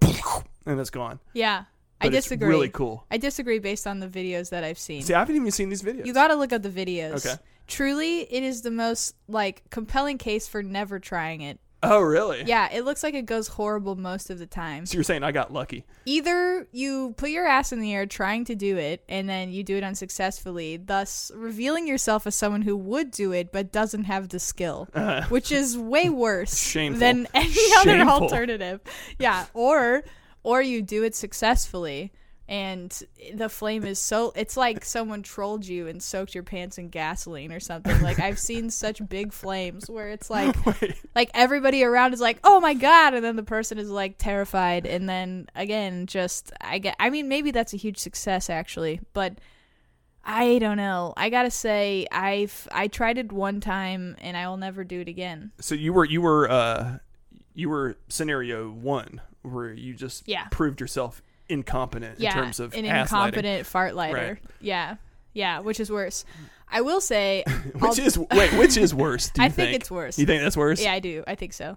and it's gone. Yeah, I But it's disagree. really cool. I disagree based on the videos that I've seen. See, I haven't even seen these videos. You got to look at the videos. Okay. Truly, it is the most like compelling case for never trying it. Oh, really? Yeah, it looks like it goes horrible most of the time. So you're saying I got lucky? Either you put your ass in the air trying to do it and then you do it unsuccessfully, thus revealing yourself as someone who would do it but doesn't have the skill, uh-huh. which is way worse Shameful. than any other alternative. Yeah, or or you do it successfully and the flame is so it's like someone trolled you and soaked your pants in gasoline or something. Like I've seen such big flames where it's like Wait. like everybody around is like, "Oh my god!" and then the person is like terrified, and then again, just I get. I mean, maybe that's a huge success actually, but I don't know. I gotta say, I've I tried it one time, and I will never do it again. So you were you were uh you were scenario one where you just Yeah. proved yourself incompetent Yeah, in terms of an ass lighting. incompetent fart lighter. Right. Yeah, yeah, which is worse. I will say, Which is wait, which is worse? Do you I think it's worse. You think that's worse? Yeah, I do. I think so.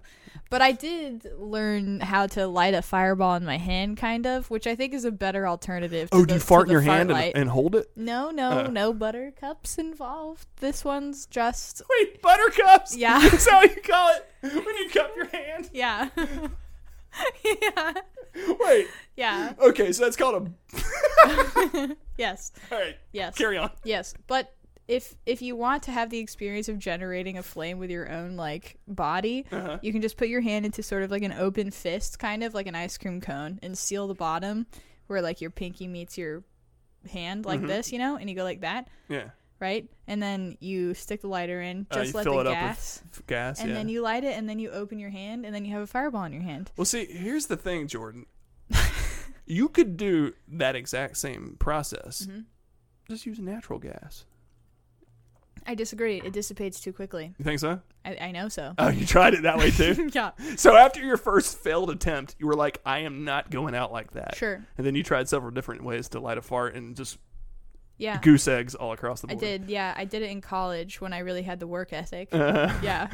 But I did learn how to light a fireball in my hand, kind of, which I think is a better alternative. To Oh, the, do you fart in your fart hand and, and hold it? No, no, Uh. no buttercups involved. This one's just Wait, buttercups? Yeah. That's how you call it when you cup your hand. yeah. yeah. Wait. Yeah. Okay, so that's called a. Yes. All right. Yes. Carry on. Yes. But if if you want to have the experience of generating a flame with your own like body, Uh-huh. you can just put your hand into sort of like an open fist, kind of like an ice cream cone, and seal the bottom where like your pinky meets your hand Mm-hmm. like this, you know, and you go like that, Yeah. Right? And then you stick the lighter in, Uh, just you let fill the it up gas. with f- gas. and yeah. then you light it and then you open your hand and then you have a fireball in your hand Well, see, here's the thing, Jordan. you could do that exact same process. Mm-hmm. Just use natural gas. i disagree it dissipates too quickly You think so? i, I know so Oh, you tried it that way too. yeah so after your first failed attempt, you were like, "I am not going out like that." sure And then you tried several different ways to light a fart and just yeah goose eggs all across the board. i did yeah i did it in college when i really had the work ethic Uh, yeah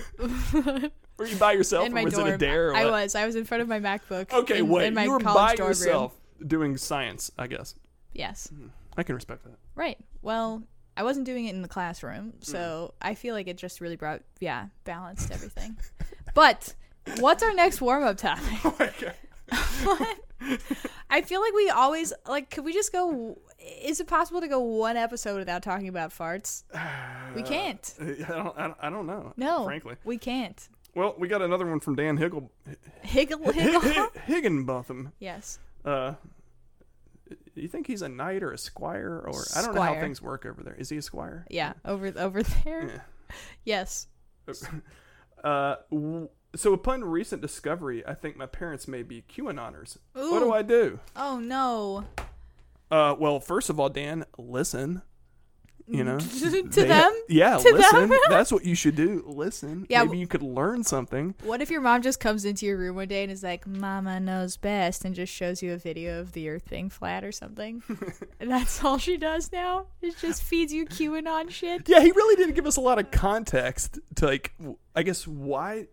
were you by yourself in or my was dorm it a dare? Or i was i was in front of my macbook Okay, in, wait. in my you were college by dorm room yourself doing science, I guess. yes I can respect that. right well i wasn't doing it in the classroom Mm. so i feel like it just really brought yeah balanced everything but what's our next warm-up topic okay. I feel like we always like. Could we just go? Is it possible to go one episode without talking about farts? We can't. I don't, I don't, I don't know. No, frankly. we can't. Well, we got another one from Dan Higgle, Higgle, higgle. Higginbotham. yes. Uh, you think he's a knight or a squire, or I don't know how things work over there. Is he a squire? Yeah. Over over there. Yeah. Yes. Uh, w- so upon recent discovery, I think my parents may be QAnoners. What do I do? Oh no. Uh, well, first of all, Dan, listen. You know, to They- them. Yeah, To listen. them? That's what you should do. Listen. Yeah, Maybe w- you could learn something. What if your mom just comes into your room one day and is like, "Mama knows best," and just shows you a video of the Earth being flat or something? and that's all she does now. It just feeds you QAnon shit. Yeah, he really didn't give us a lot of context to like. w- I guess why.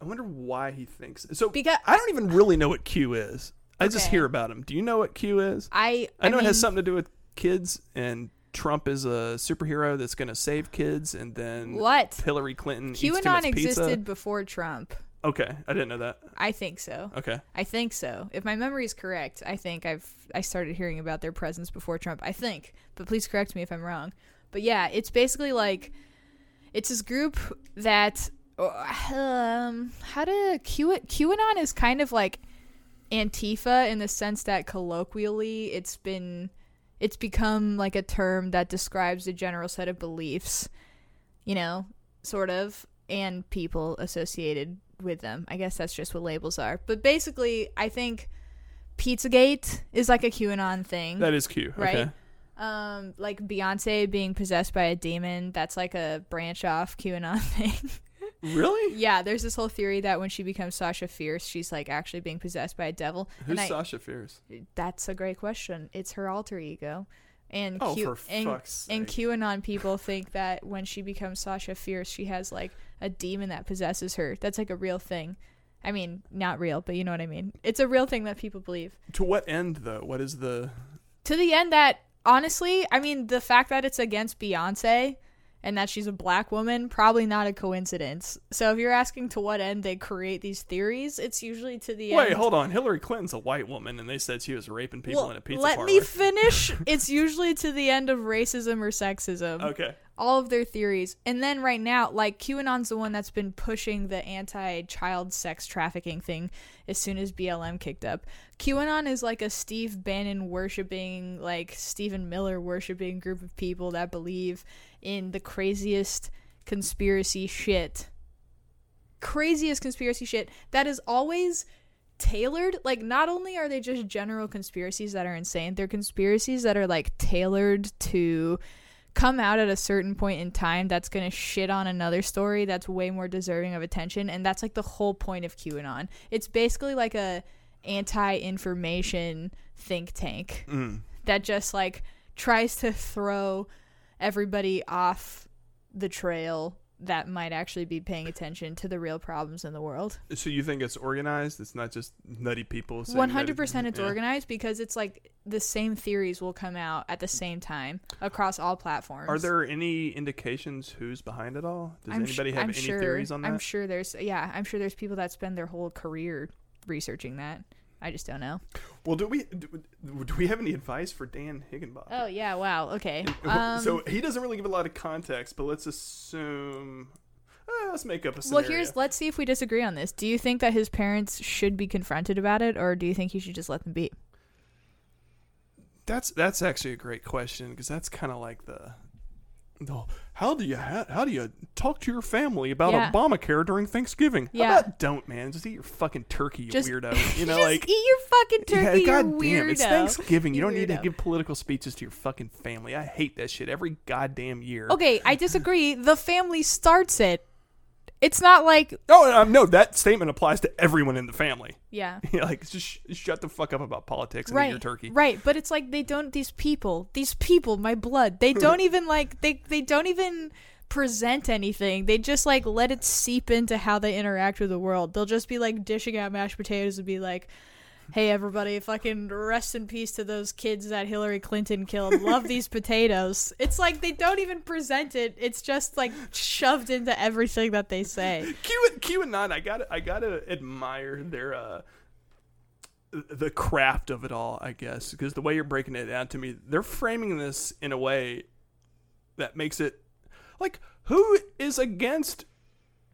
I wonder why he thinks so. Because- I don't even really know what Q is. I just hear about him. Do you know what Q is? I I know it has something to do with kids, and Trump is a superhero that's going to save kids, and then What? Hillary Clinton eats too much QAnon pizza. existed before Trump. Okay, I didn't know that. I think so. Okay, I think so. If my memory is correct, I think I've I started hearing about their presence before Trump. I think, but please correct me if I'm wrong. But yeah, it's basically like it's this group that um how to Q QAnon is kind of like Antifa in the sense that colloquially it's been it's become like a term that describes a general set of beliefs, you know, sort of, and people associated with them. I guess that's just what labels are. But basically, I think Pizzagate is like a QAnon thing. that is Q. Right. Okay. um, like Beyonce being possessed by a demon, that's like a branch off QAnon thing. Really? yeah, there's this whole theory that when she becomes Sasha Fierce, she's like actually being possessed by a devil. Who's and I, Sasha Fierce? that's a great question. It's her alter ego. And Oh, Q- for and, fuck's and sake. QAnon people think that when she becomes Sasha Fierce, she has like a demon that possesses her. That's like a real thing. I mean, not real, but you know what I mean. It's a real thing that people believe. To what end though? What is the To the end that honestly, I mean, the fact that it's against Beyonce and that she's a black woman, probably not a coincidence. So if you're asking to what end they create these theories, it's usually to the end. Wait, end. hold on. Hillary Clinton's a white woman and they said she was raping people Well, in a pizza let parlor. me finish. it's usually to the end of racism or sexism. okay. all of their theories. And then right now, like QAnon's the one that's been pushing the anti-child sex trafficking thing as soon as BLM kicked up. QAnon is like a Steve Bannon worshiping, like Stephen Miller worshiping group of people that believe in the craziest conspiracy shit. Craziest conspiracy shit that is always tailored like not only are they just general conspiracies that are insane they're conspiracies that are like tailored to come out at a certain point in time that's going to shit on another story that's way more deserving of attention and that's like the whole point of QAnon. It's basically like a anti-information think tank Mm. that just like tries to throw everybody off the trail that might actually be paying attention to the real problems in the world. So you think it's organized? It's not just nutty people. saying One hundred percent, it's yeah. organized because it's like the same theories will come out at the same time across all platforms. Are there any indications who's behind it all? Does I'm sh- anybody have I'm any sure, theories on that? I'm sure there's yeah, I'm sure there's people that spend their whole career researching that. I just don't know. well, do we do, do we have any advice for Dan Higginbotham? Oh yeah, wow. Okay. Um, so he doesn't really give a lot of context, but let's assume. eh, let's make up a well, here's let's see if we disagree on this. Do you think that his parents should be confronted about it, or do you think he should just let them be? that's that's actually a great question because that's kind of like the. The how do you ha- how do you talk to your family about Yeah. Obamacare during Thanksgiving? Yeah. How about don't man, just eat your fucking turkey, you Just- weirdo. You know, just like eat your fucking turkey, you God weirdo. damn, it's Thanksgiving. You, You don't need to weirdo. give political speeches to your fucking family. I hate that shit every goddamn year. Okay, I disagree. The family starts it. It's not like Oh um, no, that statement applies to everyone in the family. yeah. like just sh- shut the fuck up about politics and eat right your turkey. right but it's like they don't these people these people my blood they don't even like they they don't even present anything they just like let it seep into how they interact with the world they'll just be like dishing out mashed potatoes and be like hey everybody fucking rest in peace to those kids that hillary clinton killed. Love these potatoes. It's like they don't even present it. It's just like shoved into everything that they say. Q QAnon, I got to I gotta admire their uh the craft of it all, I guess, because the way you're breaking it down to me, they're framing this in a way that makes it like who is against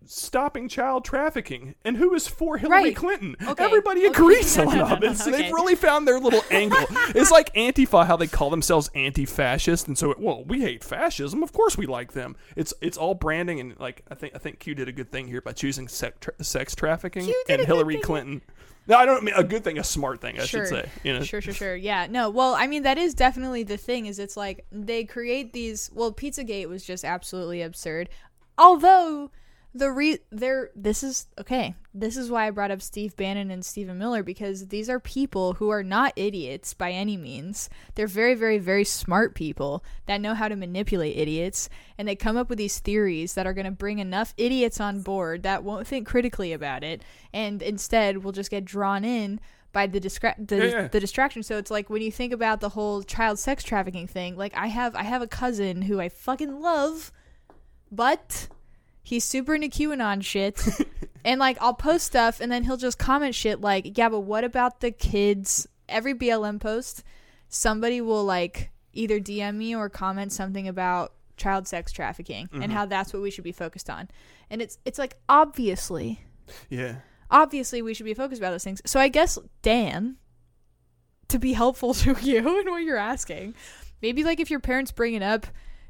stopping child trafficking and who is for Hillary Right. Clinton. Okay. Everybody Okay. agrees No, on no, no, this. no. They've Okay. really found their little angle. it's like Antifa, how they call themselves anti-fascist, and so well, we hate fascism. Of course, we like them. It's it's all branding, and like I think I think Q did a good thing here by choosing sex, tra- sex trafficking and Hillary. Clinton. No, I don't mean a good thing, a smart thing, I sure. should say. You know, Sure, sure, sure. Yeah. No, well, I mean, that is definitely the thing is it's like they create these well, Pizzagate was just absolutely absurd. Although the re there this is okay. This is why I brought up Steve Bannon and Stephen Miller because these are people who are not idiots by any means. They're very, very, very smart people that know how to manipulate idiots and they come up with these theories that are going to bring enough idiots on board that won't think critically about it and instead will just get drawn in by the discra- the, Yeah, yeah. the distraction. So it's like when you think about the whole child sex trafficking thing, like I have I have a cousin who I fucking love, but he's super into QAnon shit. and like I'll post stuff and then he'll just comment shit like, "Yeah, but what about the kids?" Every BLM post, somebody will like either DM me or comment something about child sex trafficking and mm-hmm. how that's what we should be focused on. And it's it's like obviously yeah. obviously we should be focused about those things. So I guess Dan, to be helpful to you and what you're asking, maybe like if your parents bring it up,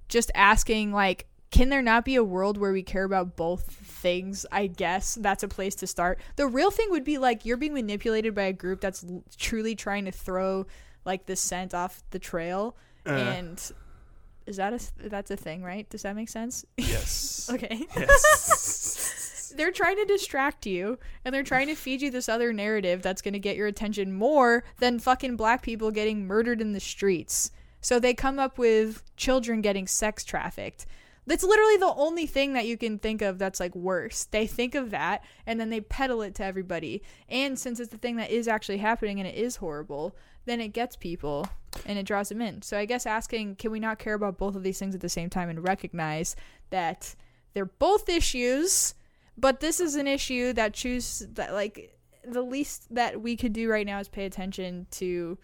just asking like, can there not be a world where we care about both things? I guess that's a place to start. The real thing would be like you're being manipulated by a group that's l- truly trying to throw like the scent off the trail, Uh. and is that a that's a thing, right? Does that make sense? Yes. okay yes. they're trying to distract you and they're trying to feed you this other narrative that's going to get your attention more than fucking black people getting murdered in the streets. So they come up with children getting sex trafficked. That's literally the only thing that you can think of that's like worse. They think of that and then they peddle it to everybody. And since it's the thing that is actually happening and it is horrible, then it gets people and it draws them in. So I guess asking, can we not care about both of these things at the same time and recognize that they're both issues, but this is an issue that choose that like the least that we could do right now is pay attention to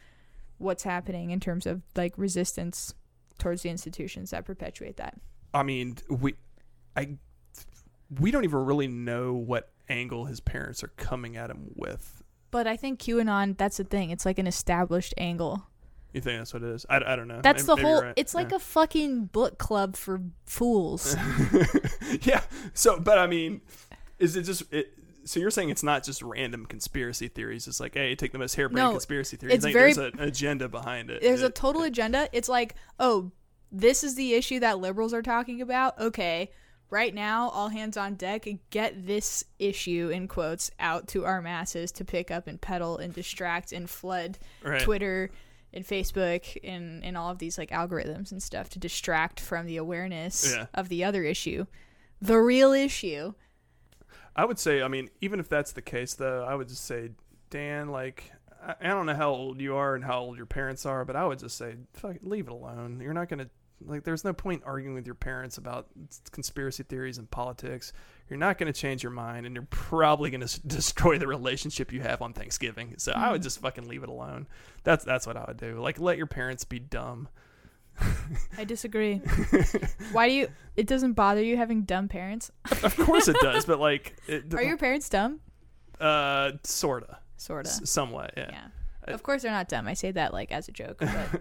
what's happening in terms of like resistance towards the institutions that perpetuate that. I mean, we, I, we don't even really know what angle his parents are coming at him with. But I think QAnon, that's the thing. It's like an established angle. You think that's what it is? I, I don't know. That's Maybe- the whole. right. It's like Yeah. a fucking book club for fools. yeah. So, but I mean, is it just it? So you're saying it's not just random conspiracy theories? It's like, hey, take the most harebrained No, conspiracy theory. it's very- there's an agenda behind it. There's a It- total agenda. It's like, oh, this is the issue that liberals are talking about. Okay, right now, all hands on deck. Get this issue in quotes out to our masses to pick up and peddle and distract and flood right. Twitter and Facebook and, and all of these like algorithms and stuff to distract from the awareness Yeah. of the other issue, the real issue. I would say, I mean, even if that's the case, though, I would just say, Dan, like, I, I don't know how old you are and how old your parents are, but I would just say, fuck, it, leave it alone. You're not gonna like. There's no point arguing with your parents about conspiracy theories and politics. You're not gonna change your mind, and you're probably gonna s- destroy the relationship you have on Thanksgiving. So I would just fucking leave it alone. That's that's what I would do. Like, let your parents be dumb. I disagree. Why do you? It doesn't bother you having dumb parents? Of course it does, but like, it, Are your parents dumb? uh, sorta, Sorta. S- somewhat, yeah. Yeah. I- Of course they're not dumb. I say that like as a joke, but but,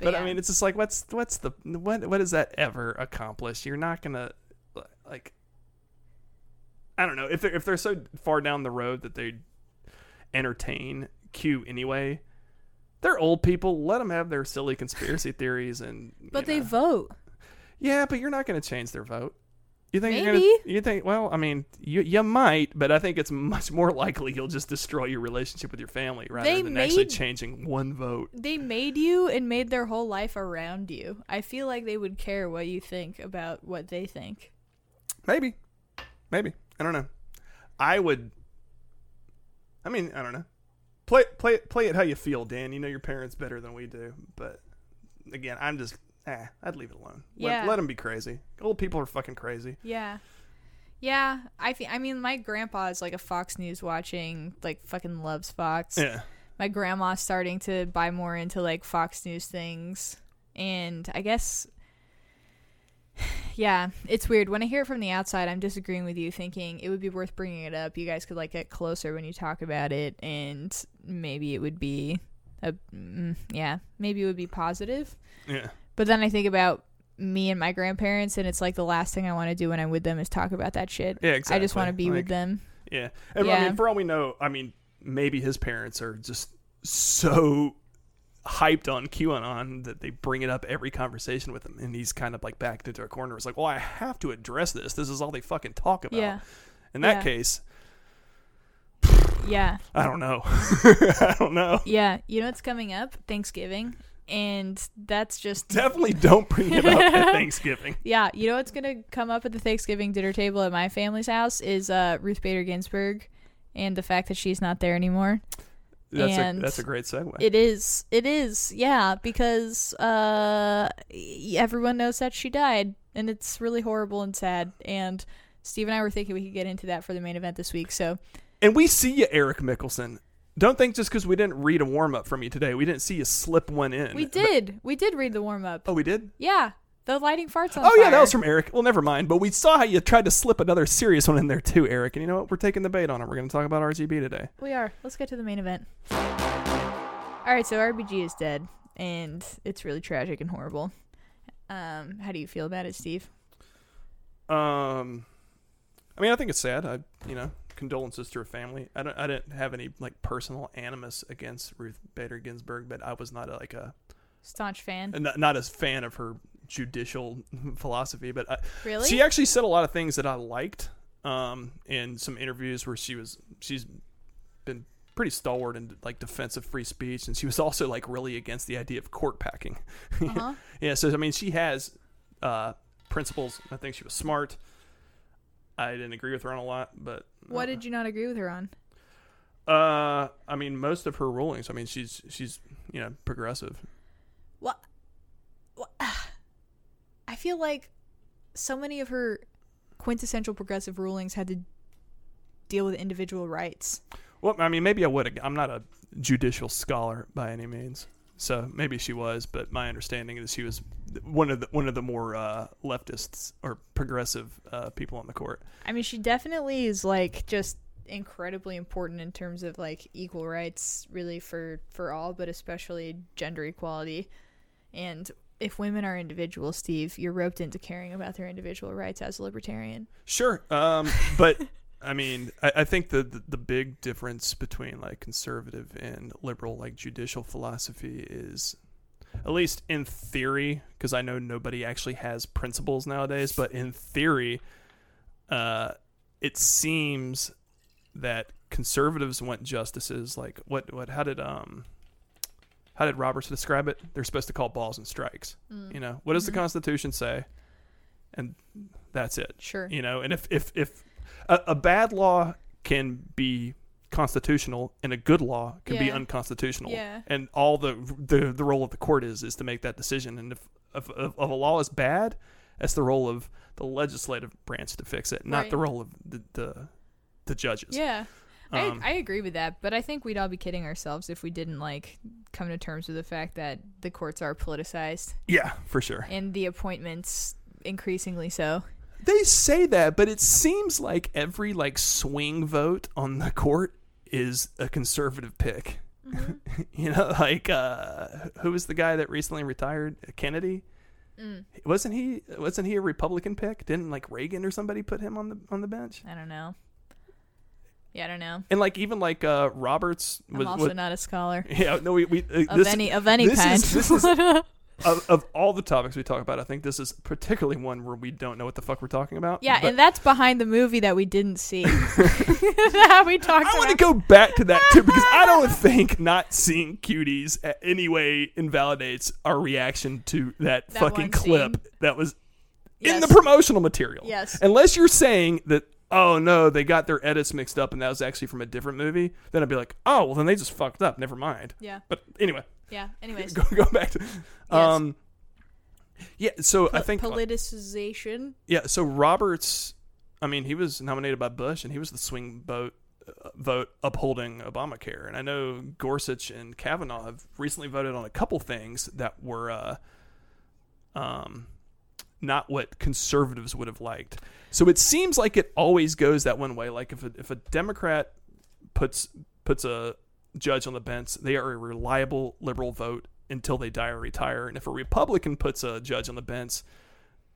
But yeah. I mean, it's just like, what's what's the what what does that ever accomplish? You're not gonna like, I don't know if they're if they're so far down the road that they entertain Q anyway. They're old people. Let them have their silly conspiracy theories, and but they know. vote. yeah, but you're not gonna change their vote. You think you're Maybe. gonna? You think? Well, I mean, you you might, but I think it's much more likely you'll just destroy your relationship with your family rather They than actually changing one vote. They made you and made their whole life around you. I feel like they would care what you think about what they think. Maybe. Maybe. I don't know. I would I mean, I don't know. Play play play it how you feel, Dan. You know your parents better than we do, but again, I'm just eh, I'd leave it alone. Yeah. Let, let them be crazy. Old people are fucking crazy. Yeah. Yeah, I fe- I mean my grandpa is like a Fox News watching, like fucking loves Fox. Yeah. my grandma's starting to buy more into like Fox News things. And I guess yeah, it's weird. When I hear it from the outside, I'm disagreeing with you thinking it would be worth bringing it up. You guys could like get closer when you talk about it and maybe it would be a mm, yeah, maybe it would be positive. Yeah. But then I think about me and my grandparents and it's like the last thing I want to do when I'm with them is talk about that shit. Yeah, exactly. I just want to be Like, with them. Yeah. And I mean, for all we know, I mean, maybe his parents are just so hyped on QAnon that they bring it up every conversation with him, and he's kind of like backed into a corner. It's like, well, I have to address this. This is all they fucking talk about. Yeah. In that Yeah. case, Yeah. I don't know. I don't know. Yeah, you know what's coming up? Thanksgiving. And that's just Definitely don't bring it up at Thanksgiving. Yeah, you know what's gonna come up at the Thanksgiving dinner table at my family's house is uh, Ruth Bader Ginsburg and the fact that she's not there anymore. That's And a that's a great segue. It is, it is, yeah, because uh, everyone knows that she died, and it's really horrible and sad. And Steve and I were thinking we could get into that for the main event this week. So and we see you, Eric Mickelson. Don't think just because we didn't read a warm up from you today, we didn't see you slip one in. we did, we did read the warm up. Oh, we did. Yeah, the lighting farts on. Oh yeah, that was from Eric. Well, never mind. But we saw how you tried to slip another serious one in there too, Eric. And you know what? We're taking the bait on it. We're going to talk about RGB today. We are. Let's get to the main event. All right, so RBG is dead, and it's really tragic and horrible. Um, how do you feel about it, Steve? Um, I mean, I think it's sad. I, you know, condolences to her family. I don't, I didn't have any like personal animus against Ruth Bader Ginsburg, but I was not like a Staunch fan. not, not as fan of her judicial philosophy. But I, Really? she actually said a lot of things that I liked. Um, in some interviews where she was, she's been pretty stalwart in like defense of free speech, and she was also like really against the idea of court packing. uh-huh. Yeah, so I mean, she has uh, principles. I think she was smart. I didn't agree with her on a lot, but What did you not agree with her on? uh, I mean, most of her rulings. I mean, she's she's you know progressive. What? what? I feel like so many of her quintessential progressive rulings had to deal with individual rights. Well, I mean, maybe I would. I'm not a judicial scholar by any means, so maybe she was. But my understanding is she was one of the one of the more uh, leftists or progressive uh, people on the court. I mean, she definitely is like just incredibly important in terms of like equal rights, really for for all, but especially gender equality. And if women are individuals, Steve, you're roped into caring about their individual rights as a libertarian. Sure, um, but I mean, I, I think the, the the big difference between like conservative and liberal, like judicial philosophy, is at least in theory, because I know nobody actually has principles nowadays, but in theory, uh, it seems that conservatives want justices like what what how did um how did Roberts describe it? They're supposed to call balls and strikes. You know, what does the Constitution say? And that's it Sure. you know and if if if a, a bad law can be constitutional and a good law can be unconstitutional Yeah. and all the, the the role of the court is is to make that decision and if if, if, if a law is bad that's the role of the legislative branch to fix it not Right. the role of the the, the judges Yeah. Um, I, I agree with that, but I think we'd all be kidding ourselves if we didn't like come to terms with the fact that the courts are politicized yeah for sure and the appointments increasingly so. They say that but it seems like every like swing vote on the court is a conservative pick. You know like uh who was the guy that recently retired? Kennedy? Wasn't he wasn't he a republican pick? Didn't like reagan or somebody put him on the on the bench? I don't know. Yeah, I don't know. and like even like uh roberts I'm was, also was- not a scholar. Yeah no we, we uh, of this, any of any this kind. is, this is of, of all the topics we talk about i think this is particularly one where we don't know what the fuck we're talking about yeah, but and that's behind the movie that we didn't see. that we talked I want to go back to that too because I don't think not seeing cuties a- any way invalidates our reaction to that, That fucking clip scene. that was in the promotional material. Yes. Unless you're saying that, oh no, they got their edits mixed up and that was actually from a different movie, then I'd be like, oh, well then they just fucked up. Never mind. Yeah, But anyway, yeah. Anyways, go, go back to. Um, yeah, so I think politicization. yeah, so Roberts, I mean, he was nominated by Bush, and he was the swing vote uh, vote upholding Obamacare. And I know Gorsuch and Kavanaugh have recently voted on a couple things that were, uh, um, not what conservatives would have liked. So it seems like it always goes that one way. Like if a, if a Democrat puts puts a judge on the bench, they are a reliable liberal vote until they die or retire. And if a Republican puts a judge on the bench,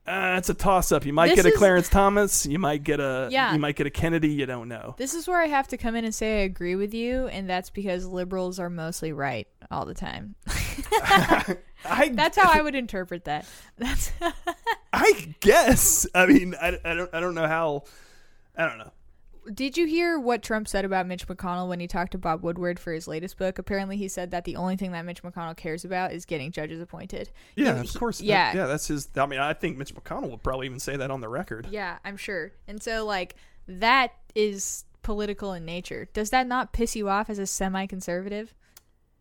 uh, it's a toss up. You might This get a is- Clarence Thomas, you might get a Yeah. you might get a Kennedy, you don't know. This is where I have to come in and say I agree with you, and that's because liberals are mostly right all the time. I That's how I would interpret that. That's I guess. I mean, I, I don't I don't know how I don't know. Did you hear what Trump said about Mitch McConnell when he talked to Bob Woodward for his latest book? Apparently, he said that the only thing that Mitch McConnell cares about is getting judges appointed. Yeah, He- of course. That- yeah. yeah, that's his. I mean, I think Mitch McConnell would probably even say that on the record. Yeah, I'm sure. And so, like, that is political in nature. Does that not piss you off as a semi-conservative?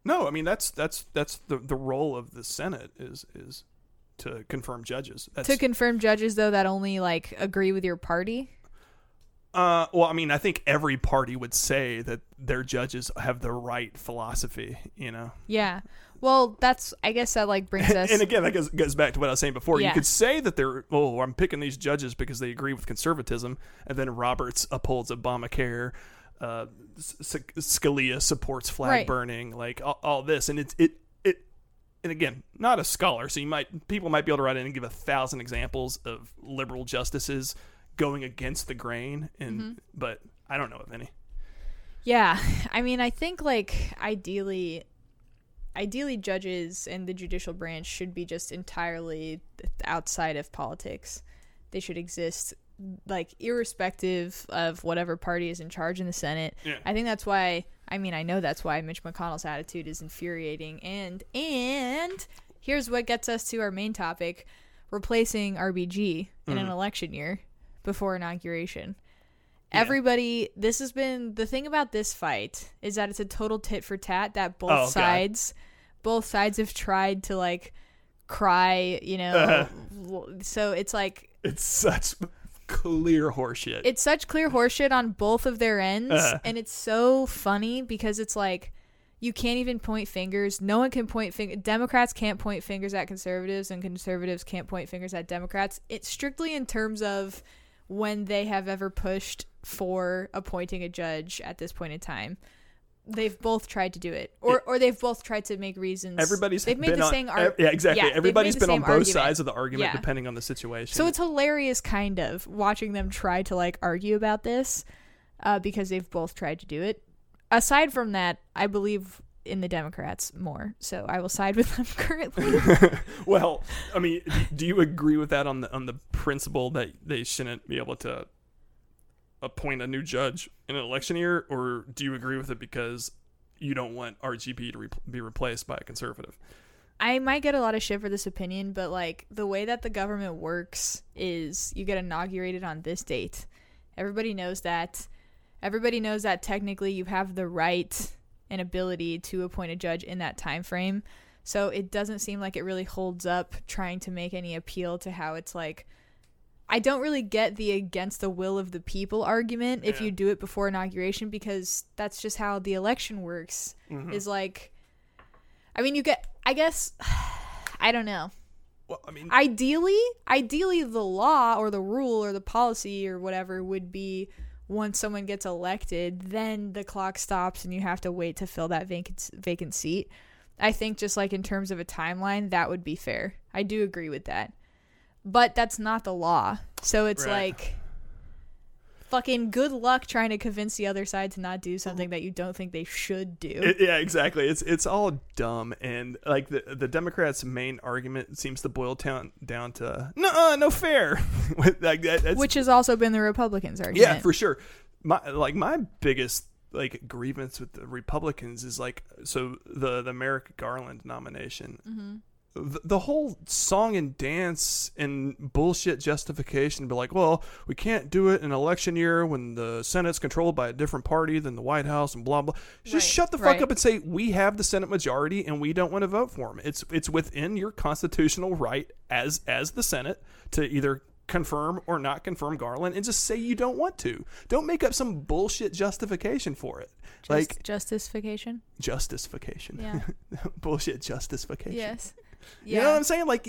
No, I mean that's that's that's the the role of the Senate is is to confirm judges. That's, To confirm judges, though, that only like agree with your party. Uh, well, I mean, I think every party would say that their judges have the right philosophy. You know, Yeah. Well, that's. I guess that like brings us. and again, that goes, goes back to what I was saying before. You could say that they're, oh, I'm picking these judges because they agree with conservatism, and then Roberts upholds Obamacare, uh, Scalia supports flag Right. burning, like all, all this, and it's it it. And again, not a scholar, so you might people might be able to write in and give a thousand examples of liberal justices going against the grain, and Mm-hmm. but I don't know of any. Yeah, I mean, I think like ideally, ideally, judges and the judicial branch should be just entirely outside of politics. They should exist like irrespective of whatever party is in charge in the Senate. Yeah. I think that's why. I mean, I know that's why Mitch McConnell's attitude is infuriating. And and here's what gets us to our main topic. replacing RBG in an Mhm. election year before inauguration. Everybody, this has been the thing about this fight is that it's a total tit for tat. That both Oh, God. sides, both sides have tried to like cry, you know. Uh-huh. So it's like It's such clear horseshit. it's such clear horseshit on both of their ends, Uh. and it's so funny because it's like you can't even point fingers. No one can point finger. Democrats can't point fingers at conservatives, and conservatives can't point fingers at Democrats. It's strictly in terms of when they have ever pushed for appointing a judge at this point in time. They've both tried to do it, or or they've both tried to make reasons. Everybody's they've made been the on, same argument. yeah, exactly. yeah, Everybody's been on both argument. sides of the argument Yeah. depending on the situation. So it's hilarious, kind of, watching them try to like argue about this uh, because they've both tried to do it. Aside from that, I believe in the Democrats more, so I will side with them currently. well, I mean, do you agree with that on the on the principle that they shouldn't be able to appoint a new judge in an election year, or do you agree with it because you don't want RBG to re- be replaced by a conservative? I might get a lot of shit for this opinion, but like the way that the government works is you get inaugurated on this date. Everybody knows that. Everybody knows that technically you have the right and ability to appoint a judge in that time frame. So it doesn't seem like it really holds up trying to make any appeal to how it's like I don't really get the against the will of the people argument if you do it before inauguration because that's just how the election works. Mhm. Is like I mean you get I guess I don't know. Well, I mean, Ideally, ideally the law or the rule or the policy or whatever would be once someone gets elected, then the clock stops and you have to wait to fill that vacant vacant seat. I think just like in terms of a timeline, that would be fair. I do agree with that. But that's not the law. So it's Right. like fucking good luck trying to convince the other side to not do something that you don't think they should do. It- yeah, exactly. It's it's all dumb, and like the the Democrats' main argument seems to boil down down to no, no fair. Like that, which has also been the Republicans' argument. yeah, for sure. My like my biggest like grievance with the Republicans is like so the the Merrick Garland nomination. Mm-hmm. The, the whole song and dance and bullshit justification, be like, well, we can't do it in election year when the Senate's controlled by a different party than the White House and blah blah. Just Right, shut the fuck right. up and say we have the Senate majority and we don't want to vote for him. It's it's within your constitutional right as as the Senate to either confirm or not confirm Garland and just say you don't want to. Don't make up some bullshit justification for it. Just, like justification. justification. Yeah. bullshit justification. yes. You know what I'm saying? Like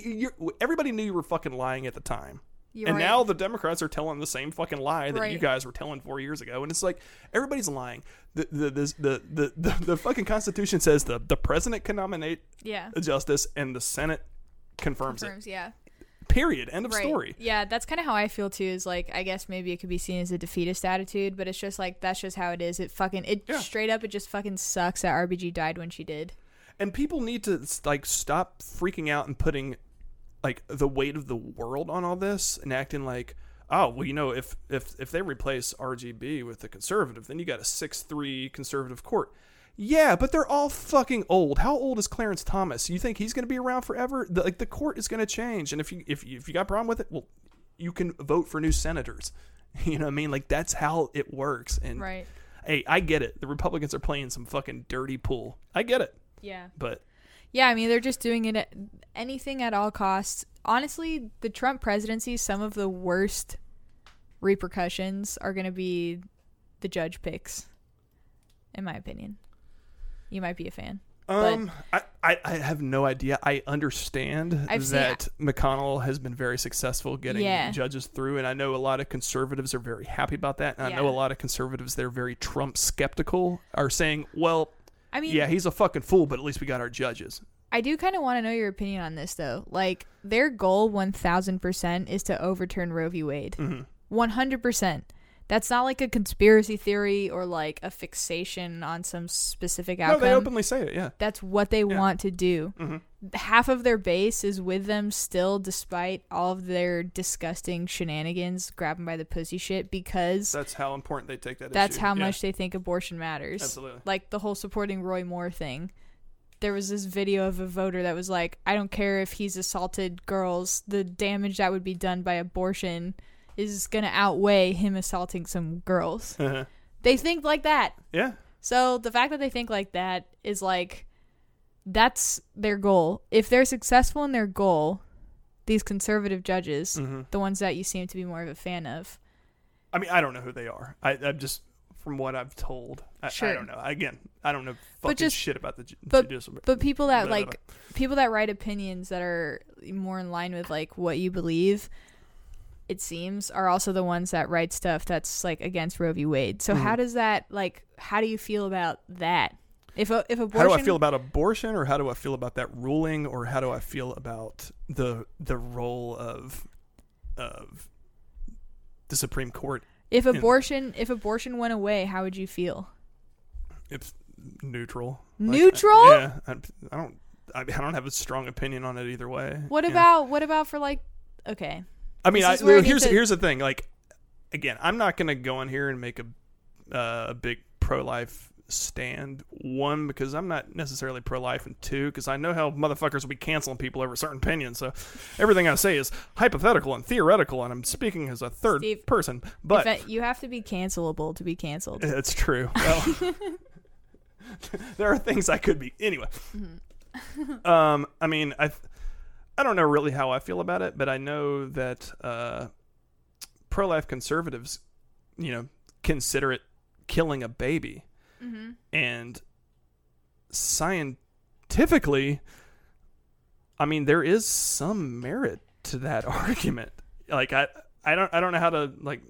everybody knew you were fucking lying at the time. You're and right. now the Democrats are telling the same fucking lie that you guys were telling four years ago, and it's like everybody's lying. The the this, the, the, the the fucking Constitution says the the president can nominate yeah. a justice, and the Senate confirms, Confirms, yeah. Period. End of Right. story. Yeah, that's kind of how I feel too. Is like I guess maybe it could be seen as a defeatist attitude, but it's just like that's just how it is. It fucking it Yeah. straight up. It just fucking sucks that RBG died when she did. And people need to like stop freaking out and putting like the weight of the world on all this and acting like oh well you know if if if they replace RBG with the conservative then you got a 6-3 conservative court. Yeah, but they're all fucking old. How old is Clarence Thomas? You think he's going to be around forever? The, like the court is going to change and if you if you, if you got a problem with it, well you can vote for new senators. You know what I mean? Like that's how it works and Right. hey, I get it. The Republicans are playing some fucking dirty pool. I get it. Yeah. But Yeah, I mean they're just doing it at anything at all costs. Honestly, the Trump presidency, some of the worst repercussions are going to be the judge picks, in my opinion. You might be a fan. Um, I, I, I have no idea. I understand I've seen- that McConnell has been very successful getting Yeah. judges through, and I know a lot of conservatives are very happy about that. And I know a lot of conservatives they're very Trump skeptical, are saying, "Well, I mean, yeah, he's a fucking fool, but at least we got our judges." I do kind of want to know your opinion on this, though. Like, their goal 1000% is to overturn Roe v. Wade. Mhm. 100%. That's not like a conspiracy theory or like a fixation on some specific outcome. No, they openly say it. Yeah. That's what they Yeah. want to do. hmm Half of their base is with them still, despite all of their disgusting shenanigans, grabbing by the pussy shit, because That's how important they take that. that's issue. how Yeah, much they think abortion matters. Absolutely. Like the whole supporting Roy Moore thing. there was this video of a voter that was like, I don't care if he's assaulted girls, the damage that would be done by abortion is going to outweigh him assaulting some girls. they think like that. yeah. So the fact that they think like that is like that's their goal. If they're successful in their goal, these conservative judges, Mhm. the ones that you seem to be more of a fan of, I mean, I don't know who they are. I, I'm just from what I've told. I, I don't know. Again, I don't know fucking just- shit about the ju- but- judicial. but people that Blah, blah, like people that write opinions that are more in line with like what you believe it seems are also the ones that write stuff that's like against Roe v. Wade. So how Mhm. does that like how do you feel about that? If a, if abortion How do I feel about abortion, or how do I feel about that ruling, or how do I feel about the the role of of the Supreme Court? if in- abortion if abortion went away, how would you feel? It's neutral. Like, Neutral? yeah, I, I don't. I, I don't have a strong opinion on it either way. What about what about for like okay. I mean, I, I here's to- here's the thing. Like, again, I'm not gonna go in here and make a uh, a big pro life stand. One because I'm not necessarily pro life, and two because I know how motherfuckers will be canceling people over certain opinions. So everything I say is hypothetical and theoretical, and I'm speaking as a third Steve, person. But it- you have to be cancelable to be canceled. it's true. Well, there are things I could be anyway. um, I mean, I, I don't know really how I feel about it, but I know that uh, pro-life conservatives, you know, consider it killing a baby, Mhm. and scientifically, I mean, there is some merit to that argument. Like, I, I don't, I don't know how to like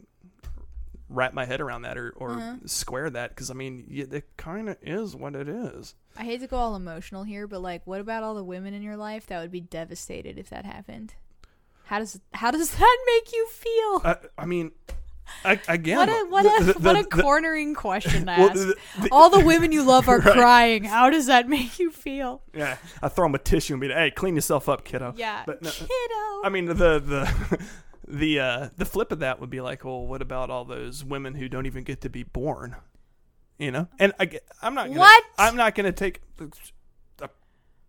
wrap my head around that or, or Mhm. square that because I mean, it kind of is what it is. I hate to go all emotional here, but like, what about all the women in your life that would be devastated if that happened? How does how does that make you feel? I, I mean, I, again, what a what a the- the- what a the- cornering question to ask. the- the- all the women you love are Right. crying. How does that make you feel? yeah, I throw them a tissue and be like, "Hey, clean yourself up, kiddo." Yeah, but no, kiddo. I mean the the the uh, the flip of that would be like, well, what about all those women who don't even get to be born? You know, and I, I'm not gonna, What? I'm not going to take.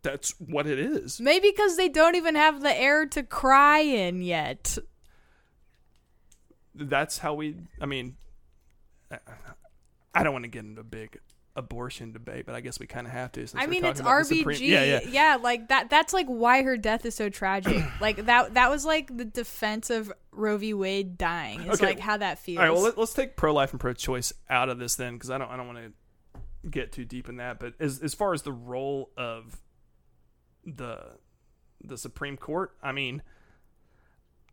That's what it is. Maybe because they don't even have the air to cry in yet. That's how we. I mean, I- don't want to get into a big abortion debate, but I guess we kind of have to. I mean, it's talking about the RBG. Supreme- Yeah, yeah. like that. That's like why her death is so tragic. like that. That was like the defense of Roe v. Wade dying. It's Okay. like how that feels. All right, well let, let's take pro life and pro choice out of this then, because I don't I don't want to get too deep in that. But as as far as the role of the the Supreme Court, I mean,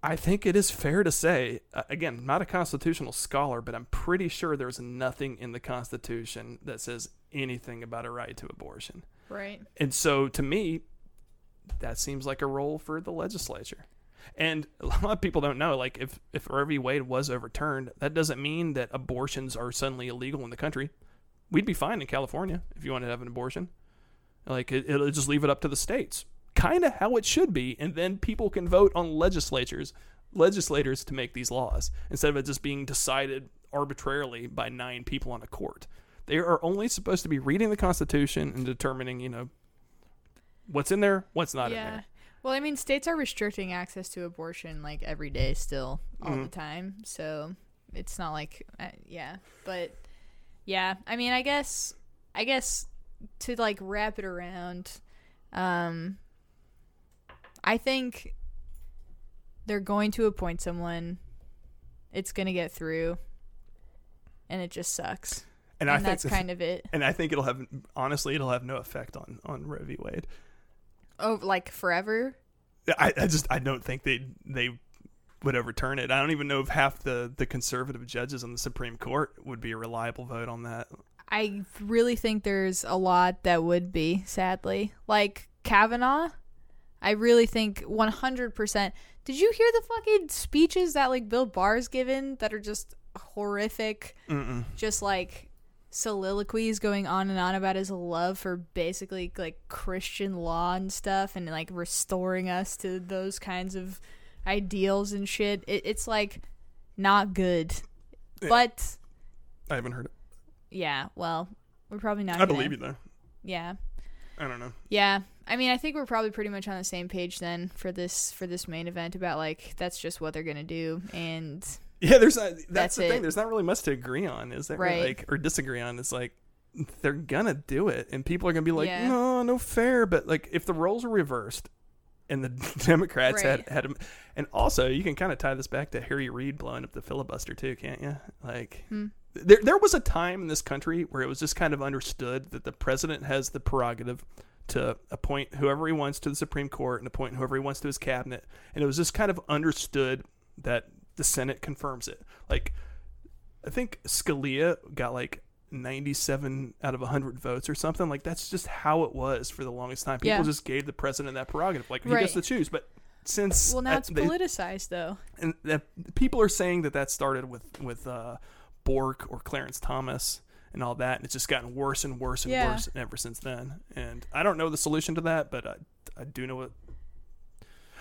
I think it is fair to say, uh, again, not a constitutional scholar, but I'm pretty sure there's nothing in the Constitution that says anything about a right to abortion. right. And so to me, that seems like a role for the legislature. And a lot of people don't know, like if if Roe v. Wade was overturned, that doesn't mean that abortions are suddenly illegal in the country. We'd be fine in California if you wanted to have an abortion. Like it, it'll just leave it up to the states, kind of how it should be, and then people can vote on legislatures, legislators to make these laws instead of it just being decided arbitrarily by nine people on a court. They are only supposed to be reading the Constitution and determining, you know, what's in there, what's not in there. Well, I mean, states are restricting access to abortion like every day still, all the Mhm. time. So it's not like, uh, yeah. But yeah, I mean, I guess, I guess to like wrap it around, um, I think they're going to appoint someone. It's gonna get through, and it just sucks. And, And, I think that's kind of it. and I think it'll have honestly it'll have no effect on on Roe v. Wade. Oh, like forever. I, I just I don't think they they would overturn it. I don't even know if half the the conservative judges on the Supreme Court would be a reliable vote on that. I really think there's a lot that would be, sadly. Like Kavanaugh, I really think 100%. Did you hear the fucking speeches that like Bill Barr's given that are just horrific? Mm-mm. Just like soliloquies going on and on about his love for basically like Christian law and stuff and like restoring us to those kinds of ideals and shit. It, it's like not good. Yeah. But I haven't heard it. yeah, well, we're probably not I gonna- believe you though. yeah. I don't know. Yeah. I mean, I think we're probably pretty much on the same page then for this for this main event about like that's just what they're gonna do and Yeah, there's not. That's, That's the thing. it. There's not really much to agree on, is there? Right. Like or disagree on. It's like they're gonna do it, and people are gonna be like, Yeah. no, no fair. But like, if the roles are reversed, and the Democrats had had had, and also you can kind of tie this back to Harry Reid blowing up the filibuster too, can't you? Like. Hmm. There, there was a time in this country where it was just kind of understood that the president has the prerogative to appoint whoever he wants to the Supreme Court and appoint whoever he wants to his cabinet. And it was just kind of understood that the Senate confirms it. Like, I think Scalia got like 97 out of 100 votes or something. Like, that's just how it was for the longest time. People Yeah. just gave the president that prerogative. Like, he Right. gets to choose. But since well now it's they- politicized though. and that people are saying that that started with with uh, Bork or Clarence Thomas and all that, and it's just gotten worse and worse and Yeah. worse ever since then. And I don't know the solution to that, but I, I do know what.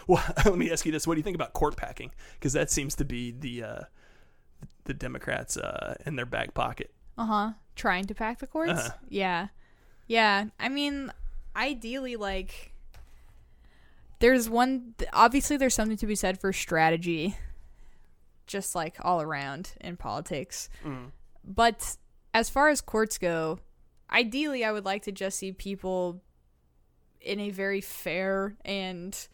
Well, let me ask you this: What do you think about court packing? Because that seems to be the uh, the Democrats uh, in their back pocket. Uh-huh. Trying to pack the courts? Uh-huh. Yeah. Yeah. I mean, ideally like there's one obviously there's something to be said for strategy just like all around in politics. Mm. But as far as courts go, ideally I would like to just see people in a very fair and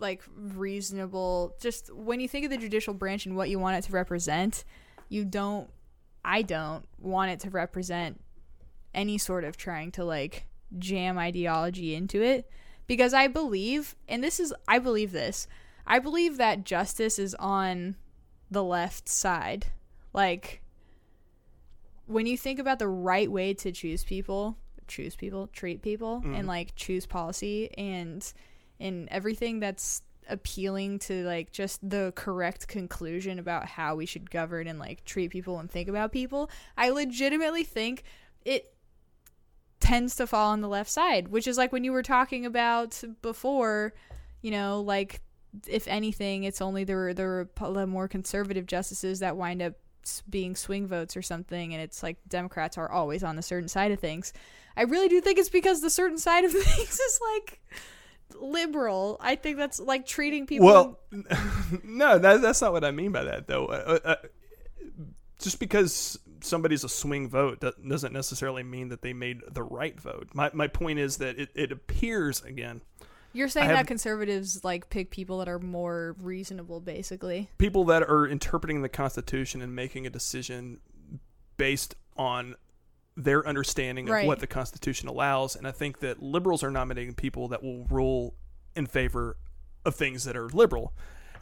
like reasonable just when you think of the judicial branch and what you want it to represent, you don't I don't want it to represent any sort of trying to like jam ideology into it because I believe and this is I believe this. I believe that justice is on the left side. Like when you think about the right way to choose people, choose people, treat people and mm-hmm. like choose policy and and everything that's appealing to like just the correct conclusion about how we should govern and like treat people and think about people, I legitimately think it tends to fall on the left side, which is like when you were talking about before, you know, like if anything, it's only the the, the more conservative justices that wind up being swing votes or something, and it's like Democrats are always on the certain side of things. I really do think it's because the certain side of things is like liberal. I think that's like treating people. Well, no, that, that's not what I mean by that, though. Uh, uh, just because somebody's a swing vote doesn't necessarily mean that they made the right vote. My, my point is that it, it appears, again, you're saying I that conservatives like pick people that are more reasonable, basically. people that are interpreting the Constitution and making a decision based on their understanding of Right. what the Constitution allows. And I think that liberals are nominating people that will rule in favor of things that are liberal.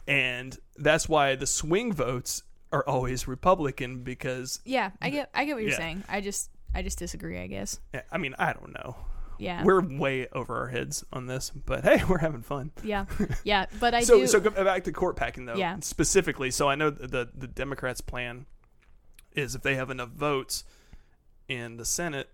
And that's why the swing votes are always Republican because, Yeah, I get I get what you're Yeah. saying. I just I just disagree. I guess. I mean, I don't know. Yeah. We're way over our heads on this, but hey, we're having fun. yeah. Yeah. But I so do. so go back to court packing though. Yeah. Specifically, so I know the, the Democrats' plan is if they have enough votes in the Senate,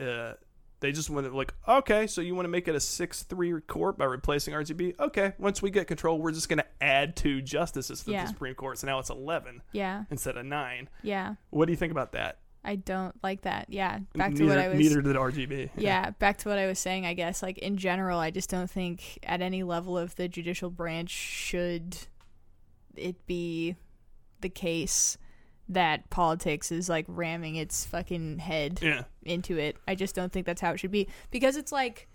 uh, they just want to like, okay, so you want to make it a six three court by replacing RBG? Okay, once we get control, we're just going to add two justices to Yeah. the Supreme Court. So now it's eleven yeah. instead of nine. Yeah. What do you think about that? I don't like that. Yeah. Back to neither, what I was. neither did RBG. yeah, back to what I was saying, I guess. Like, in general, I just don't think at any level of the judicial branch should it be the case that politics is like ramming its fucking head Yeah. into it. I just don't think that's how it should be. Because it's like.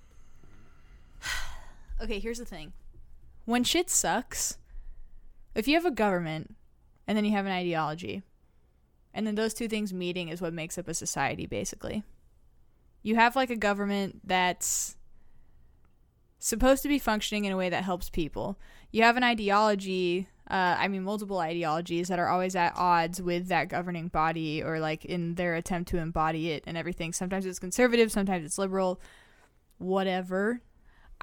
okay, here's the thing. When shit sucks, if you have a government and then you have an ideology, and then those two things meeting is what makes up a society, basically. You have like a government that's supposed to be functioning in a way that helps people. You have an ideology, uh, I mean, multiple ideologies that are always at odds with that governing body or like in their attempt to embody it and everything. Sometimes it's conservative, sometimes it's liberal, whatever.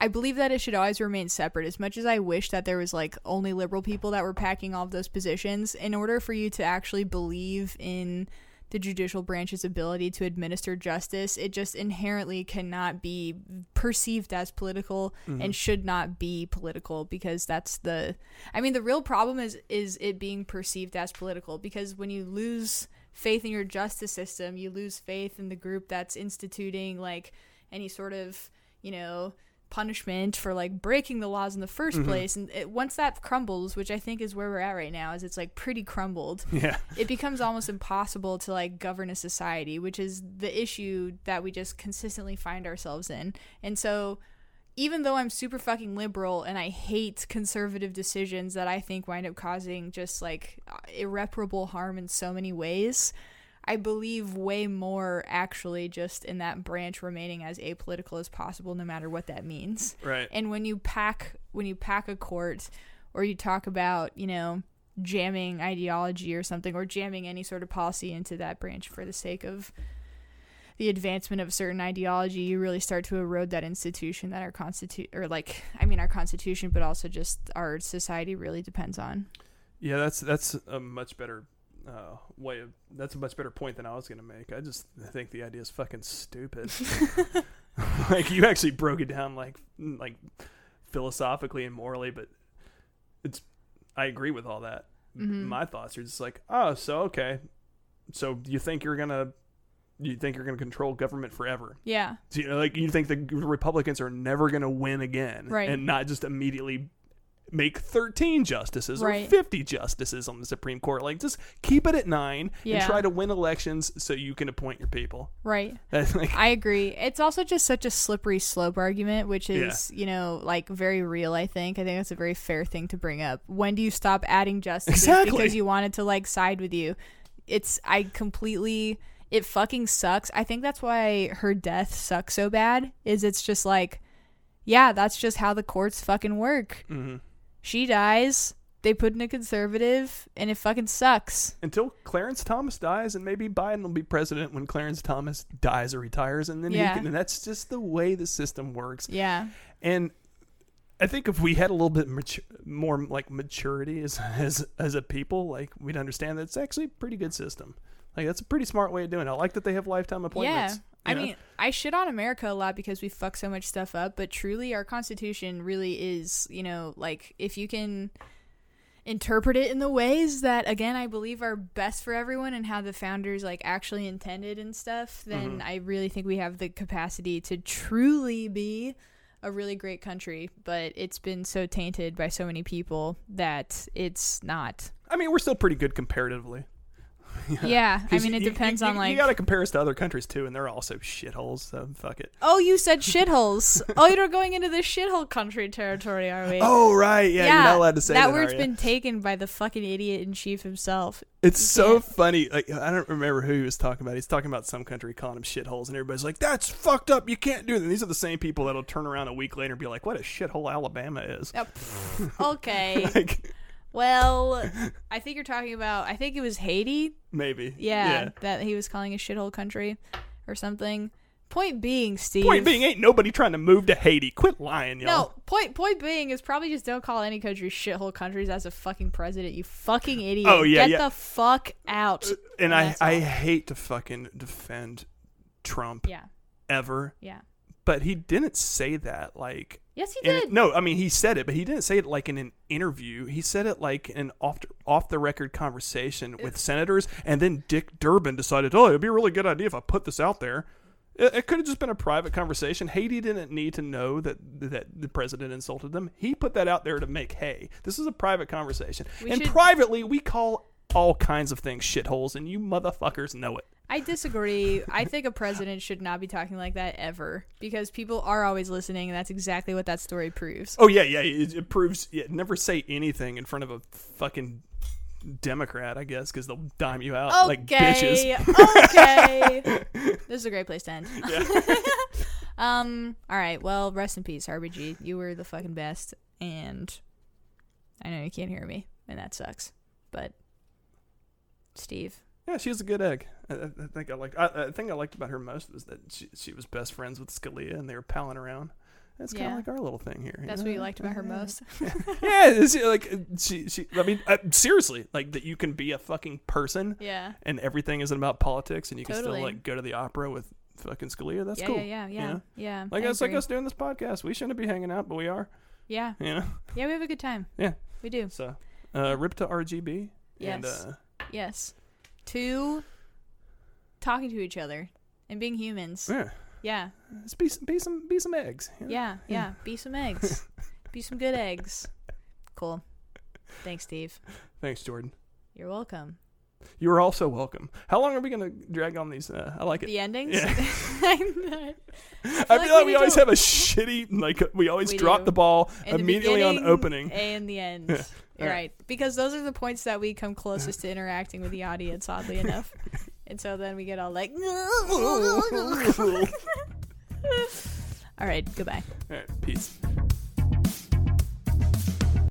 I believe that it should always remain separate. As much as I wish that there was like only liberal people that were packing all of those positions, in order for you to actually believe in the judicial branch's ability to administer justice, it just inherently cannot be perceived as political mm-hmm. and should not be political because that's the I mean the real problem is is it being perceived as political because when you lose faith in your justice system, you lose faith in the group that's instituting like any sort of, you know, punishment for like breaking the laws in the 1st mm-hmm. place and it, once that crumbles which i think is where we're at right now is it's like pretty crumbled Yeah. it becomes almost impossible to like govern a society, which is the issue that we just consistently find ourselves in. And so even though I'm super fucking liberal and I hate conservative decisions that I think wind up causing just like irreparable harm in so many ways, I believe way more actually just in that branch remaining as apolitical as possible no matter what that means. Right. And when you pack when you pack a court or you talk about, you know, jamming ideology or something or jamming any sort of policy into that branch for the sake of the advancement of certain ideology, you really start to erode that institution that our constitu or like I mean our constitution but also just our society really depends on. Yeah, that's that's a much better uh, way of. That's a much better point than I was gonna make. I just think the idea is fucking stupid. like you actually broke it down like like philosophically and morally, but it's. I agree with all that. Mhm. My thoughts are just like, oh, so okay, so you think you're gonna. You think you're going to control government forever? Yeah. So, you know, like you think the Republicans are never going to win again, Right. And not just immediately make 13 justices Right. or 50 justices on the Supreme Court. Like, just keep it at nine Yeah. and try to win elections so you can appoint your people. Right. Like, I agree. It's also just such a slippery slope argument, which is, you know, like very real, I think. I think that's a very fair thing to bring up. When do you stop adding justices Exactly. because you wanted to like side with you? It's I completely it fucking sucks. I think that's why her death sucks so bad is it's just like yeah, that's just how the courts fucking work. mhm. She dies, they put in a conservative and it fucking sucks. until Clarence Thomas dies, and maybe Biden will be president when Clarence Thomas dies or retires, and then Yeah. he can, and that's just the way the system works. Yeah. And I think if we had a little bit mature, more like maturity as as as a people, like we'd understand that it's actually a pretty good system. Like that's a pretty smart way of doing it. I like that they have lifetime appointments. Yeah. I know? mean, I shit on America a lot because we fuck so much stuff up, but truly our constitution really is, you know, like if you can interpret it in the ways that again I believe are best for everyone and how the founders like actually intended and stuff, then Mm-hmm. I really think we have the capacity to truly be a really great country, but it's been so tainted by so many people that it's not. I mean, we're still pretty good comparatively. Yeah, I mean it you- depends you, on you, like you got to compare us to other countries too, and they're also shitholes. So fuck it. Oh, you said shitholes. oh, you're going into the shithole country territory, are we? Oh right, yeah, you're not allowed to say that. that word's been taken by the fucking idiot in chief himself. It's so funny. Like I don't remember who he was talking about. He's talking about some country calling them shitholes, and everybody's like, "That's fucked up. You can't do that." And these are the same people that'll turn around a week later and be like, "What a shithole Alabama is." Oh, okay. like well, I think you're talking about. I think it was Haiti. maybe. Yeah, that he was calling a shithole country or something. Point being, Steve. Point being, ain't nobody trying to move to Haiti. Quit lying, y'all. No, point point being is probably just don't call any country shithole countries as a fucking president. You fucking oh, idiot. Oh, yeah, Get yeah. the fuck out. and I, I hate to fucking defend Trump Yeah, ever, yeah. but he didn't say that like. Yes, he did. no, I mean he said it, but he didn't say it like in an interview. He said it like in an off off the record conversation with senators, and then Dick Durbin decided, oh, it'd be a really good idea if I put this out there. It, it could have just been a private conversation. Haiti didn't need to know that that the president insulted them. He put that out there to make hay. This is a private conversation, We and should- privately we call all kinds of things shitholes, and you motherfuckers know it. I disagree. I think a president should not be talking like that ever because people are always listening, and that's exactly what that story proves. Oh yeah, yeah. It, it proves. Yeah, never say anything in front of a fucking Democrat, I guess, because they'll dime you out like bitches. Okay. okay. This is a great place to end. Yeah. Um. All right. Well, rest in peace, RBG. You were the fucking best, and I know you can't hear me, and that sucks. But Steve, Yeah, she was a good egg. I, I I think I liked. I, I think I liked about her most was that she she was best friends with Scalia, and they were palling around. That's kind of Yeah. like our little thing here. that's know? what you liked about her most. yeah, it's like she she. I mean, uh, seriously, like that you can be a fucking person, yeah. and everything isn't about politics, and you can Totally. still like go to the opera with fucking Scalia. That's yeah, cool. yeah, yeah, yeah, know? yeah. Like I it's like us doing this podcast. We shouldn't be hanging out, but we are. Yeah, You know. yeah. We have a good time. Yeah. we do. So, uh, rip to RBG. And, Yes. uh, Yes. To talking to each other and being humans. yeah. Yeah, Just be some, be some, be some eggs. you know? yeah, yeah. Be some eggs. Be some good eggs. Cool. Thanks, Steve. Thanks, Jordan. You're welcome. You are also welcome. How long are we gonna drag on these? Uh, I like it. The endings. Yeah. I feel we like we always to- have a shitty like we always We drop do. the ball in immediately on opening. and the end. Yeah. All right. Because those are the points that we come closest to interacting with the audience, oddly enough. And so then we get all like, All all right, goodbye. right, peace.